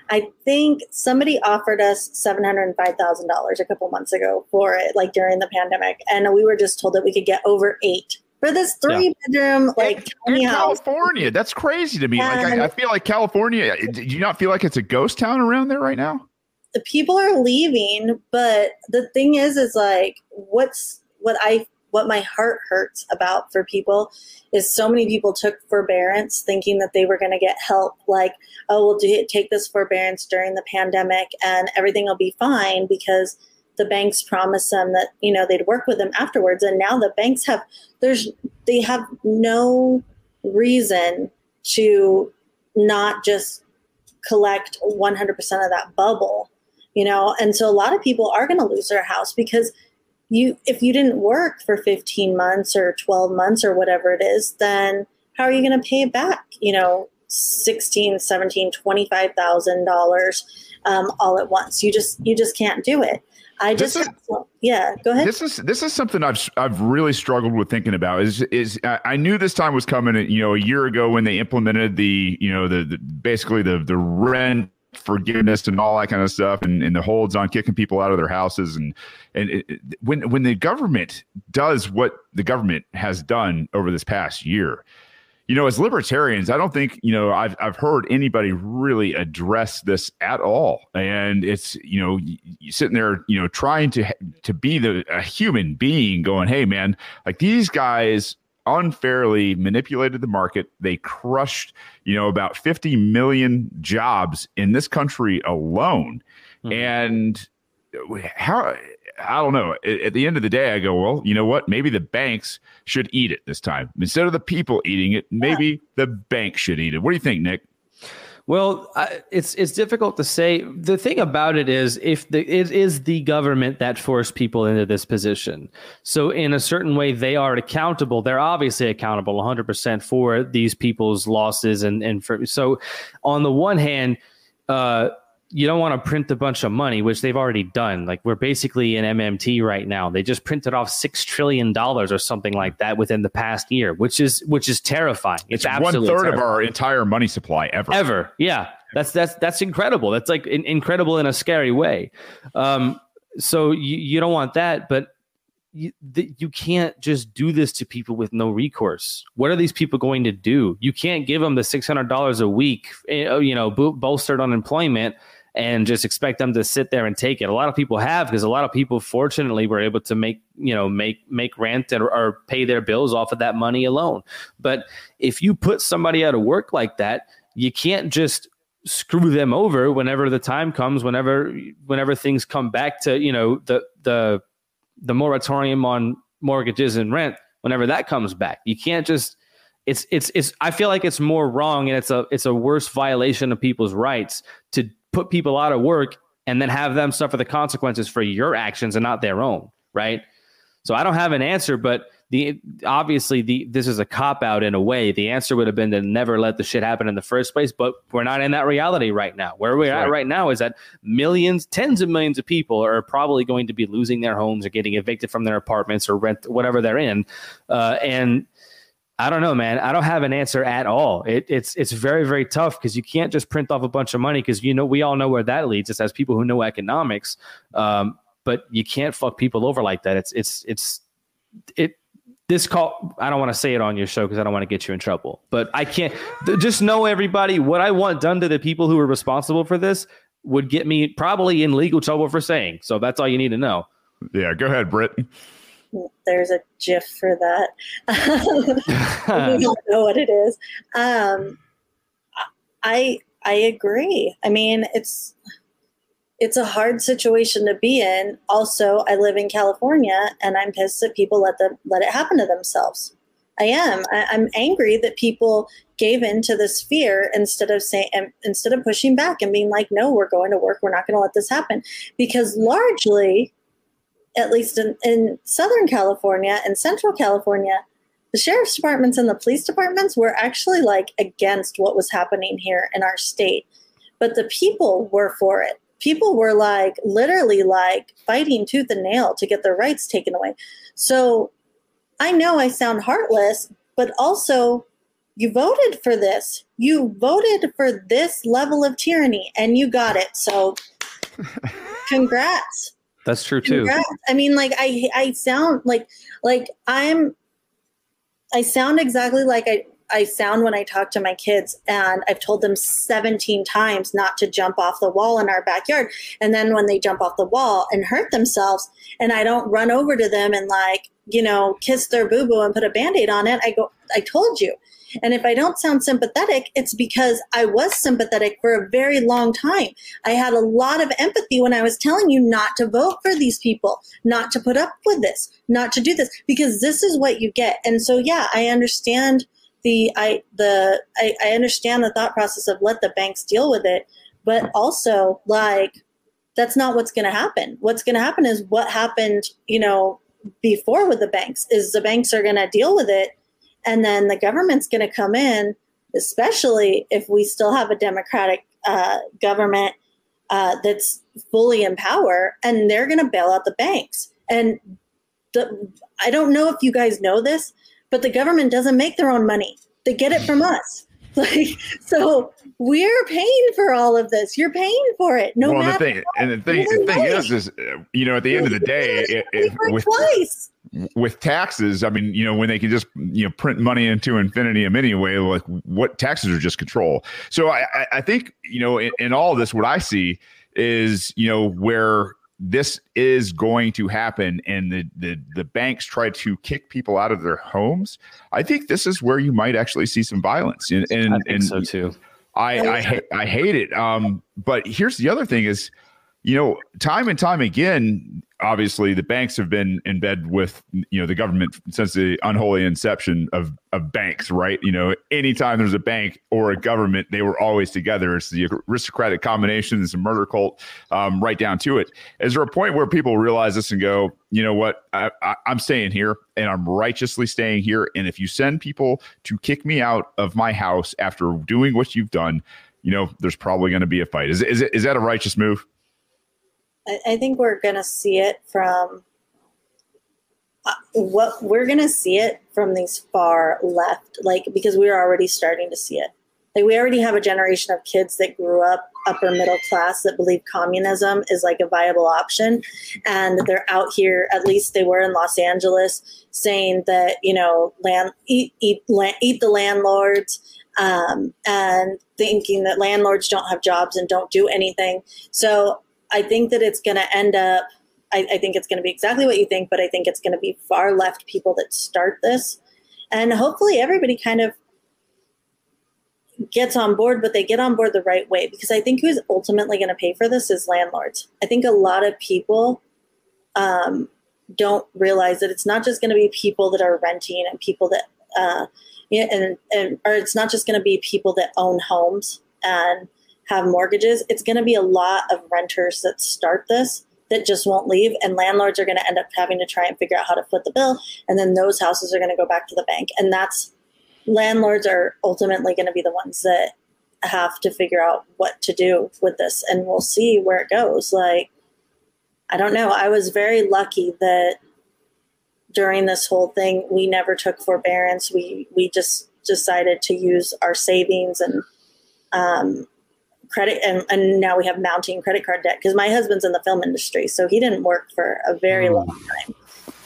I think somebody offered us seven hundred five thousand dollars a couple months ago for it, like during the pandemic, and we were just told that we could get over eight for this three bedroom like in, in. California, that's crazy to me. Like I, I feel like California. Eh, do you not feel like it's a ghost town around there right now? the people are leaving but the thing is is like what's what i what my heart hurts about for people is so many people took forbearance thinking that they were going to get help like oh we'll do, take this forbearance during the pandemic and everything will be fine because the banks promised them that you know they'd work with them afterwards. And now the banks have there's they have no reason to not just collect 100% of that bubble you know? And so a lot of people are going to lose their house because you if you didn't work for 15 months or 12 months or whatever it is then how are you going to pay it back you know 16 17 25000 dollars um, all at once you just you just can't do it i just is- yeah go ahead This is this is something I've I've really struggled with thinking about. Is is I I knew this time was coming. You know, a year ago when they implemented the you know the, the basically the the rent forgiveness and all that kind of stuff, and, and the holds on kicking people out of their houses, and and it, when when the government does what the government has done over this past year, you know, as libertarians, I don't think you know I've I've heard anybody really address this at all, and it's you know sitting there you know trying to to be the a human being, going, hey man, like these guys unfairly manipulated the market. They crushed you know about fifty million jobs in this country alone, Mhm. and how I don't know. At, at the end of the day, I go, well, you know what? Maybe the banks should eat it this time instead of the people eating it. Maybe the bank should eat it. What do you think, Nick? Well, it's it's difficult to say. The thing about it is, if the it is the government that forced people into this position, so in a certain way they are accountable. They're obviously accountable 100 percent for these people's losses, and and for so on the one hand, uh, you don't want to print a bunch of money, which they've already done. Like we're basically in MMT right now. They just printed off six trillion dollars or something like that within the past year, which is which is terrifying. It's, It's one third of our entire money supply ever. ever yeah that's that's that's incredible that's like in, incredible in a scary way um so you, you don't want that but you, th- you can't just do this to people with no recourse what are these people going to do you can't give them the $600 a week eh, you know bolstered unemployment and just expect them to sit there and take it. A lot of people have because a lot of people fortunately were able to make you know make make rent or, pay their bills off of that money alone. But if you put somebody out of work like that you can't just screw them over whenever the time comes whenever whenever things come back to you know the the the moratorium on mortgages and rent whenever that comes back. You can't just it's it's it's I feel like it's more wrong and it's a it's a worse violation of people's rights to put people out of work and then have them suffer the consequences for your actions and not their own, right? So I don't have an answer, but the obviously the this is a cop out in a way. The answer would have been to never let the shit happen in the first place, but we're not in that reality right now. Where we're right. at right now is that millions, tens of millions of people are probably going to be losing their homes or getting evicted from their apartments or rent whatever they're in, uh, and I don't know, man. I don't have an answer at all. It, it's it's very very tough because you can't just print off a bunch of money because you know we all know where that leads It's as people who know economics. Um, but you can't fuck people over like that. It's it's it's it. This call, I don't want to say it on your show because I don't want to get you in trouble. But I can't. Just know everybody. What I want done to the people who are responsible for this would get me probably in legal trouble for saying. So that's all you need to know. Yeah, go ahead, Britt there's a GIF for that. we don't know what it is. Um, I I agree. I mean, it's it's a hard situation to be in. Also, I live in California, and I'm pissed that people let them let it happen to themselves. I am. I, I'm angry that people gave in to this fear instead of saying instead of pushing back and being like, "No, we're going to work. We're not going to let this happen." Because largely, at least in, in Southern California and Central California, the sheriff's departments and the police departments were actually like against what was happening here in our state. But the people were for it. People were like literally like fighting tooth and nail to get their rights taken away. So I know I sound heartless, but also you voted for this. You voted for this level of tyranny and you got it. So congrats. That's true too. Congrats. I mean, like I I sound like like I'm I sound exactly like I I sound when I talk to my kids, and I've told them 17 times not to jump off the wall in our backyard. And then when they jump off the wall and hurt themselves, and I don't run over to them and like, you know, kiss their boo boo and put a band aid on it, I go, I told you. And if I don't sound sympathetic, it's because I was sympathetic for a very long time. I had a lot of empathy when I was telling you not to vote for these people, not to put up with this, not to do this, because this is what you get. And so, yeah, I understand the I the I, I understand the thought process of let the banks deal with it, but also like that's not what's going to happen. What's going to happen is what happened, you know, before with the banks is the banks are going to deal with it and then the government's going to come in, especially if we still have a democratic uh, government uh, that's fully in power, and they're going to bail out the banks. And the, I don't know if you guys know this, but the government doesn't make their own money; they get it from us. Like so, we're paying for all of this. You're paying for it, no well, matter. The thing, and the thing, the thing is, is you know, at the end of the day, it, it, with twice with taxes, I mean, you know, when they can just you know print money into infinitum anyway, like what taxes are just control. So I, I think you know, in, in all of this, what I see is you know where this is going to happen and the, the the banks try to kick people out of their homes i think this is where you might actually see some violence. And and, I think and so too. I I, I hate it. Um but here's the other thing is you know time and time again obviously the banks have been in bed with you know the government since the unholy inception of of banks right? You know anytime there's a bank or a government they were always together. It's the aristocratic combination it's a murder cult um, right down to it. Is there a point where people realize this and go you know what? I, I, i'm staying here and i'm righteously staying here and if you send people to kick me out of my house after doing what you've done you know there's probably going to be a fight. Is, is, is that a righteous move I, think we're going to see it from uh, what we're going to see it from these far left, like because we're already starting to see it. Like we already have a generation of kids that grew up upper middle class that believe communism is like a viable option, and they're out here. At least they were in Los Angeles, saying that you know land eat eat land, eat the landlords, um, and thinking that landlords don't have jobs and don't do anything. So I think that it's going to end up, I, I think it's going to be exactly what you think, but I think it's going to be far left people that start this. And hopefully everybody kind of gets on board, but they get on board the right way because I think who's ultimately going to pay for this is landlords. I think a lot of people um, don't realize that it's not just going to be people that are renting and people that uh, and, and or it's not just going to be people that own homes and have mortgages. It's going to be a lot of renters that start this that just won't leave, and landlords are going to end up having to try and figure out how to foot the bill, and then those houses are going to go back to the bank, and that's landlords are ultimately going to be the ones that have to figure out what to do with this, and we'll see where it goes. Like, I don't know. I was very lucky that during this whole thing, we never took forbearance. We we just decided to use our savings and um, credit, and, and now we have mounting credit card debt because my husband's in the film industry, so he didn't work for a very mm. long time.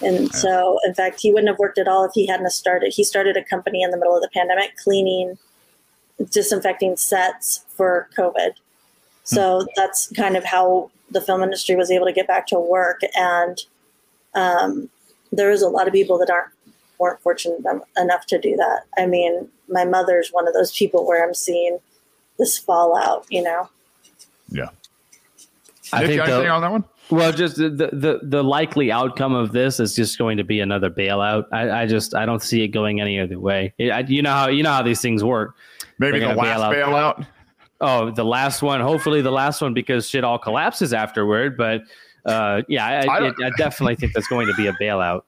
And so, in fact, he wouldn't have worked at all if he hadn't started. He started a company in the middle of the pandemic, cleaning, disinfecting sets for COVID. So mm. that's kind of how the film industry was able to get back to work. And um, there is a lot of people that aren't weren't fortunate enough to do that. I mean, my mother's one of those people where I'm seeing this fallout. You know. Yeah. I Nick, think anything on that one. Well, just the, the the likely outcome of this is just going to be another bailout. I, I just I don't see it going any other way. It, I, you know how you know how these things work. Maybe the last bail bailout. Oh, the last one. Hopefully, the last one because shit all collapses afterward. But uh, yeah, I, I, I, definitely think that's going to be a bailout.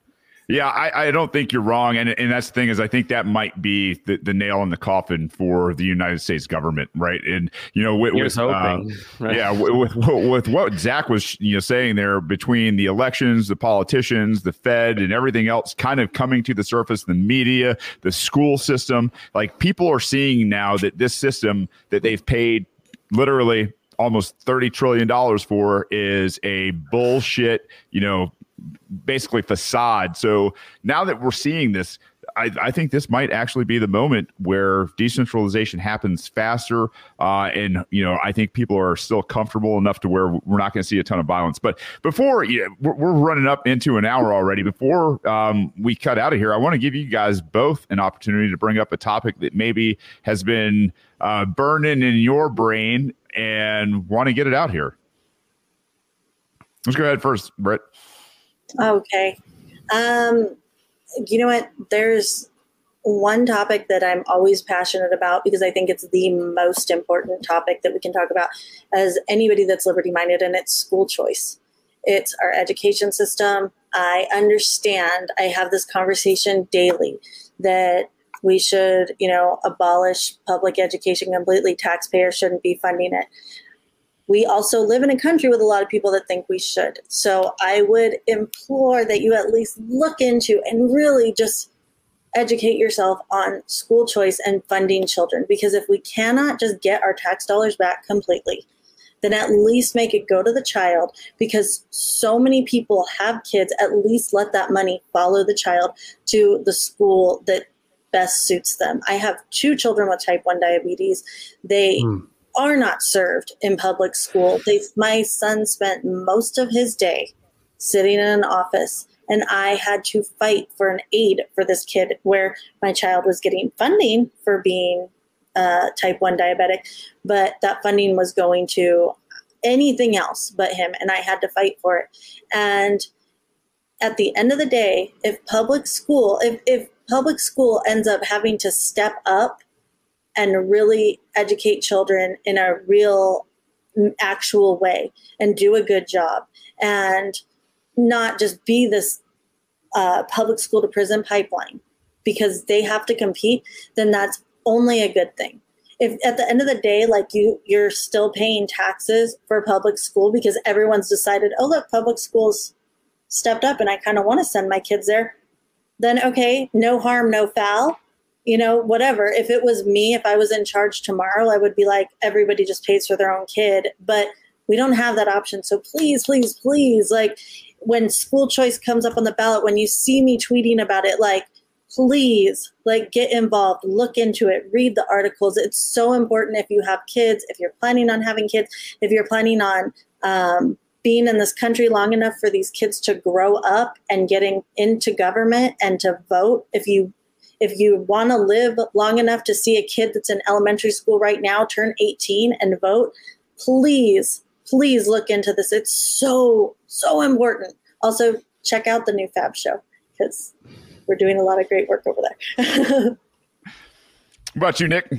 Yeah, I, I don't think you're wrong, and and that's the thing is I think that might be the, the nail in the coffin for the United States government, right? And you know, with, with hoping, uh, right? yeah, with, with, with what Zach was you know saying there between the elections, the politicians, the Fed, and everything else kind of coming to the surface, the media, the school system, like people are seeing now that this system that they've paid literally almost 30 trillion dollars for is a bullshit you know basically facade. So now that we're seeing this, I, I, think this might actually be the moment where decentralization happens faster. Uh, and, you know, I think people are still comfortable enough to where we're not going to see a ton of violence. But before you know, we're, running up into an hour already, before um, we cut out of here, I want to give you guys both an opportunity to bring up a topic that maybe has been uh, burning in your brain and want to get it out here. Let's go ahead first, Britt. Okay. Um, you know what? There's one topic that I'm always passionate about because I think it's the most important topic that we can talk about as anybody that's liberty minded, and it's school choice. It's our education system. I understand, I have this conversation daily that we should, you know, abolish public education completely. Taxpayers shouldn't be funding it we also live in a country with a lot of people that think we should. So I would implore that you at least look into and really just educate yourself on school choice and funding children. Because if we cannot just get our tax dollars back completely, then at least make it go to the child because so many people have kids. At least let that money follow the child to the school that best suits them. I have two children with type 1 diabetes. They mm are not served in public school. They, my son spent most of his day sitting in an office, and I had to fight for an aid for this kid where my child was getting funding for being uh, type 1 diabetic, but that funding was going to anything else but him, and I had to fight for it. And at the end of the day, if public school, if, if public school ends up having to step up and really educate children in a real actual way and do a good job and not just be this uh, public school to prison pipeline. Because they have to compete then that's only a good thing. If at the end of the day like you you're still paying taxes for public school because everyone's decided oh look public schools stepped up and i kind of want to send my kids there then okay no harm no foul you know, whatever. If it was me, if I was in charge tomorrow, I would be like, everybody just pays for their own kid. But we don't have that option. So please, please, please, like when school choice comes up on the ballot, when you see me tweeting about it, like, please, like, get involved, look into it, read the articles. It's so important if you have kids, if you're planning on having kids, if you're planning on, um, being in this country long enough for these kids to grow up and getting into government and to vote if you if you want to live long enough to see a kid that's in elementary school right now turn 18 and vote, please, please look into this. It's so, so important. Also, check out the new Fab show because we're doing a lot of great work over there. about you, Nick?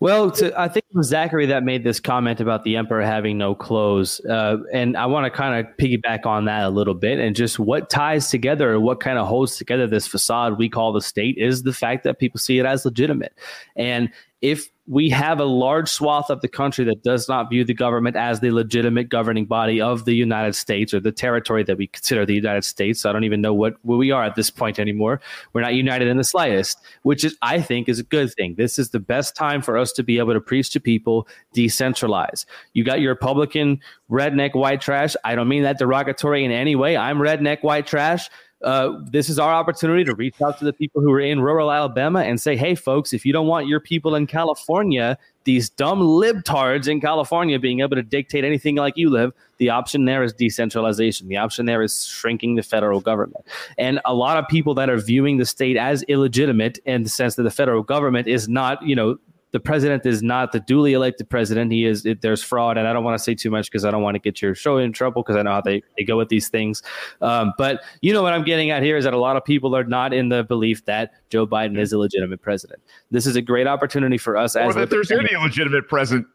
Well, to, I think it was Zachary that made this comment about the emperor having no clothes, uh, and I want to kind of piggyback on that a little bit, and just what ties together, what kind of holds together this facade we call the state is the fact that people see it as legitimate, and if we have a large swath of the country that does not view the government as the legitimate governing body of the United States or the territory that we consider the United States. I don't even know what where we are at this point anymore. We're not united in the slightest, which is I think is a good thing. This is the best time for us to be able to preach to people, decentralize. You got your Republican redneck white trash. I don't mean that derogatory in any way. I'm redneck white trash uh, this is our opportunity to reach out to the people who are in rural Alabama and say, hey, folks, if you don't want your people in California, these dumb libtards in California being able to dictate anything like you live, the option there is decentralization. The option there is shrinking the federal government. And a lot of people that are viewing the state as illegitimate in the sense that the federal government is not, you know, the president is not the duly elected president. He is it, there's fraud, and I don't want to say too much because I don't want to get your show in trouble because I know how they, they go with these things. Um, but you know what I'm getting at here is that a lot of people are not in the belief that Joe Biden is a legitimate president. This is a great opportunity for us. Or as that there's any legitimate president.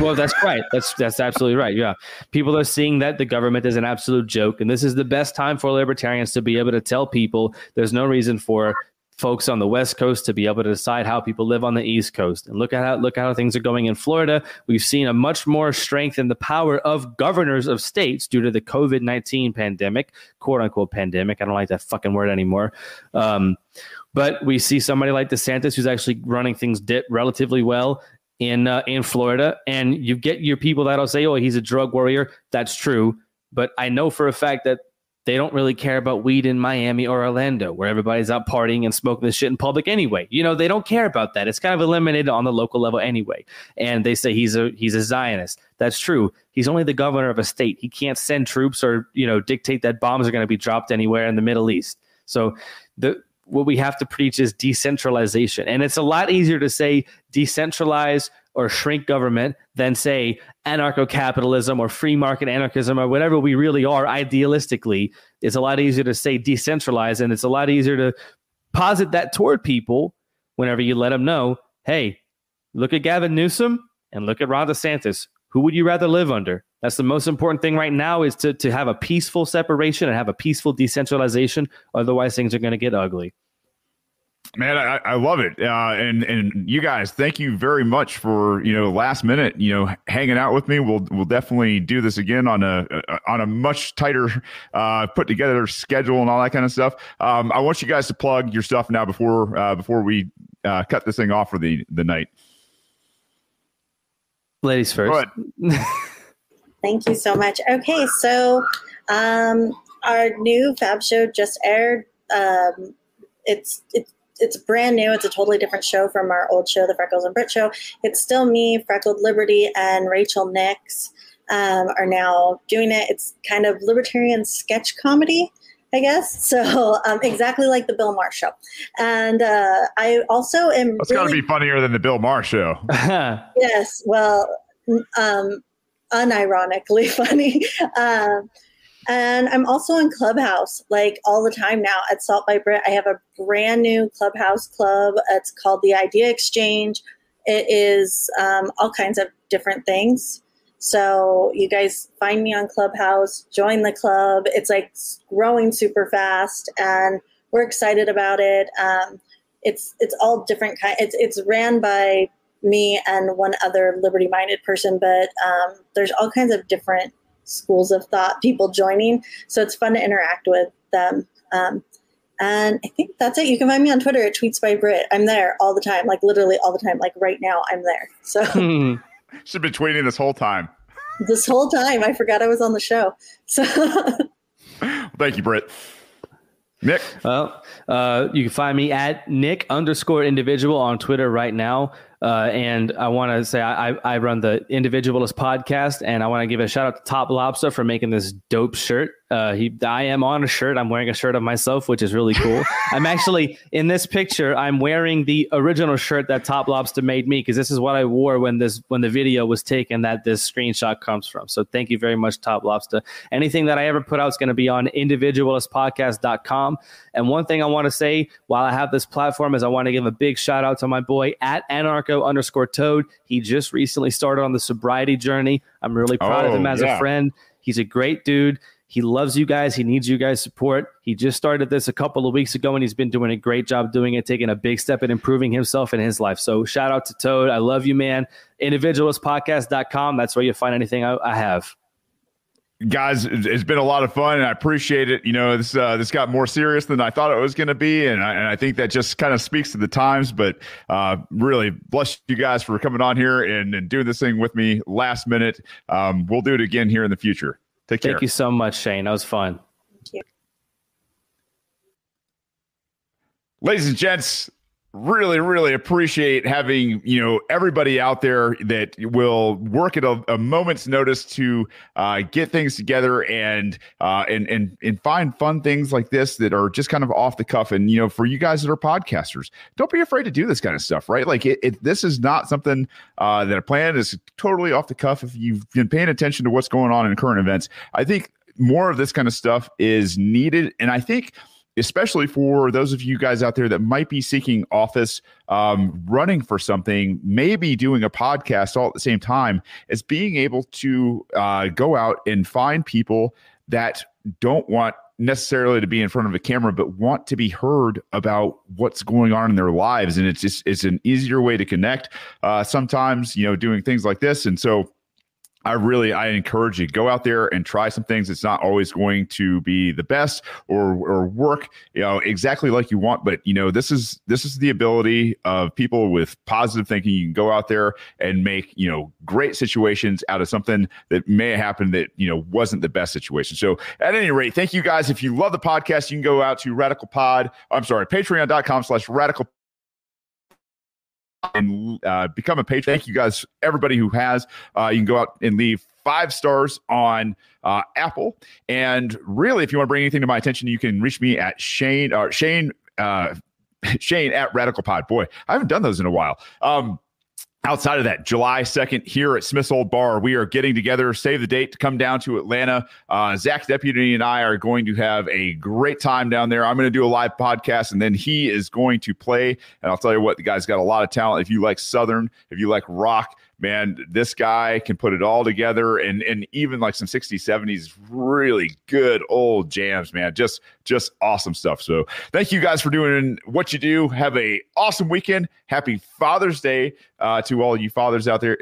well, that's right. That's that's absolutely right. Yeah, people are seeing that the government is an absolute joke, and this is the best time for libertarians to be able to tell people there's no reason for folks on the West Coast to be able to decide how people live on the East Coast. And look at how look at how things are going in Florida. We've seen a much more strength in the power of governors of states due to the COVID nineteen pandemic, quote unquote pandemic. I don't like that fucking word anymore. Um, but we see somebody like DeSantis who's actually running things relatively well in uh, in Florida, and you get your people that'll say, "Oh, he's a drug warrior." That's true, but I know for a fact that they don't really care about weed in Miami or Orlando, where everybody's out partying and smoking this shit in public anyway. You know, they don't care about that. It's kind of eliminated on the local level anyway. And they say he's a he's a Zionist. That's true. He's only the governor of a state. He can't send troops or, you know, dictate that bombs are going to be dropped anywhere in the Middle East. So the what we have to preach is decentralization. And it's a lot easier to say decentralize or shrink government than say anarcho capitalism or free market anarchism or whatever we really are idealistically. It's a lot easier to say decentralize and it's a lot easier to posit that toward people whenever you let them know hey, look at Gavin Newsom and look at Ron DeSantis. Who would you rather live under? That's the most important thing right now is to, to have a peaceful separation and have a peaceful decentralization. Otherwise, things are going to get ugly. Man, I, I love it, uh, and and you guys, thank you very much for you know last minute you know hanging out with me. We'll we'll definitely do this again on a, on a much tighter uh, put together schedule and all that kind of stuff. Um, I want you guys to plug your stuff now before uh, before we uh, cut this thing off for the the night. Ladies first. Thank you so much. Okay, so um, our new Fab show just aired. Um, it's it's it's brand new. It's a totally different show from our old show, the Freckles and Britt show. It's still me, Freckled Liberty, and Rachel Nix um, are now doing it. It's kind of libertarian sketch comedy. I guess so. Um, exactly like the Bill Maher show, and uh, I also am. It's really, got to be funnier than the Bill Maher show. yes, well, um, unironically funny. Um, and I'm also in Clubhouse like all the time now at Salt by Britt. I have a brand new Clubhouse club. It's called the Idea Exchange. It is um, all kinds of different things. So you guys find me on Clubhouse, join the club. It's like growing super fast, and we're excited about it. Um, it's it's all different kind. It's it's ran by me and one other liberty minded person, but um, there's all kinds of different schools of thought people joining. So it's fun to interact with them. Um, and I think that's it. You can find me on Twitter at Tweets by Britt. I'm there all the time, like literally all the time. Like right now, I'm there. So she's been tweeting this whole time. This whole time, I forgot I was on the show. So thank you, Britt. Nick. Well, uh, you can find me at Nick underscore individual on Twitter right now. Uh, and I want to say I, I run the Individualist podcast, and I want to give a shout out to Top Lobster for making this dope shirt. Uh, he, I am on a shirt. I'm wearing a shirt of myself, which is really cool. I'm actually in this picture. I'm wearing the original shirt that Top Lobster made me because this is what I wore when this when the video was taken that this screenshot comes from. So thank you very much, Top Lobster. Anything that I ever put out is going to be on individualistpodcast.com. And one thing I want to say while I have this platform is I want to give a big shout out to my boy at anarcho underscore toad. He just recently started on the sobriety journey. I'm really proud oh, of him oh, as yeah. a friend. He's a great dude. He loves you guys. He needs you guys' support. He just started this a couple of weeks ago and he's been doing a great job doing it, taking a big step in improving himself and his life. So shout out to Toad. I love you, man. Individualistpodcast.com. That's where you find anything I, I have guys it's been a lot of fun and i appreciate it you know this uh, this got more serious than i thought it was going to be and I, and I think that just kind of speaks to the times but uh, really bless you guys for coming on here and, and doing this thing with me last minute um, we'll do it again here in the future take care. thank you so much shane. That was fun. Ladies and gents really really appreciate having you know everybody out there that will work at a, a moment's notice to uh, get things together and uh, and and and find fun things like this that are just kind of off the cuff. And you know for you guys that are podcasters don't be afraid to do this kind of stuff right? Like it, it this is not something uh, that a plan is totally off the cuff if you've been paying attention to what's going on in current events. I think more of this kind of stuff is needed. And i think especially for those of you guys out there that might be seeking office, um, running for something, maybe doing a podcast all at the same time, is being able to uh, go out and find people that don't want necessarily to be in front of a camera but want to be heard about what's going on in their lives. And it's just it's an easier way to connect uh, sometimes you know doing things like this. And so I really I encourage you go out there and try some things. It's not always going to be the best or or work you know exactly like you want, but you know this is this is the ability of people with positive thinking. You can go out there and make you know great situations out of something that may have happened that you know wasn't the best situation. So at any rate, thank you guys. If you love the podcast, you can go out to Radical Pod. I'm sorry, Patreon.com/slash Radical and uh, become a patron. Thank you guys, everybody who has. Uh, you can go out and leave five stars on uh, Apple. And really, if you want to bring anything to my attention, you can reach me at Shane or Shane. Uh, Shane at Radical Pod. Boy, I haven't done those in a while. Um, Outside of that, July 2nd, here at Smith's Olde Bar, we are getting together, save the date to come down to Atlanta. Uh, Zach Deputy and I are going to have a great time down there. I'm going to do a live podcast, and then he is going to play. And I'll tell you what, the guy's got a lot of talent. If you like Southern, if you like rock, man, this guy can put it all together and and even like some 60s, 70s, really good old jams, man. Just just awesome stuff. So thank you guys for doing what you do. Have a awesome weekend. Happy Father's Day uh, to all you fathers out there.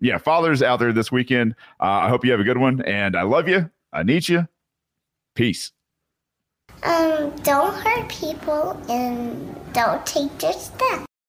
Yeah, fathers out there this weekend. Uh, I hope you have a good one. And I love you. I need you. Peace. Um, don't hurt people and don't take their stuff.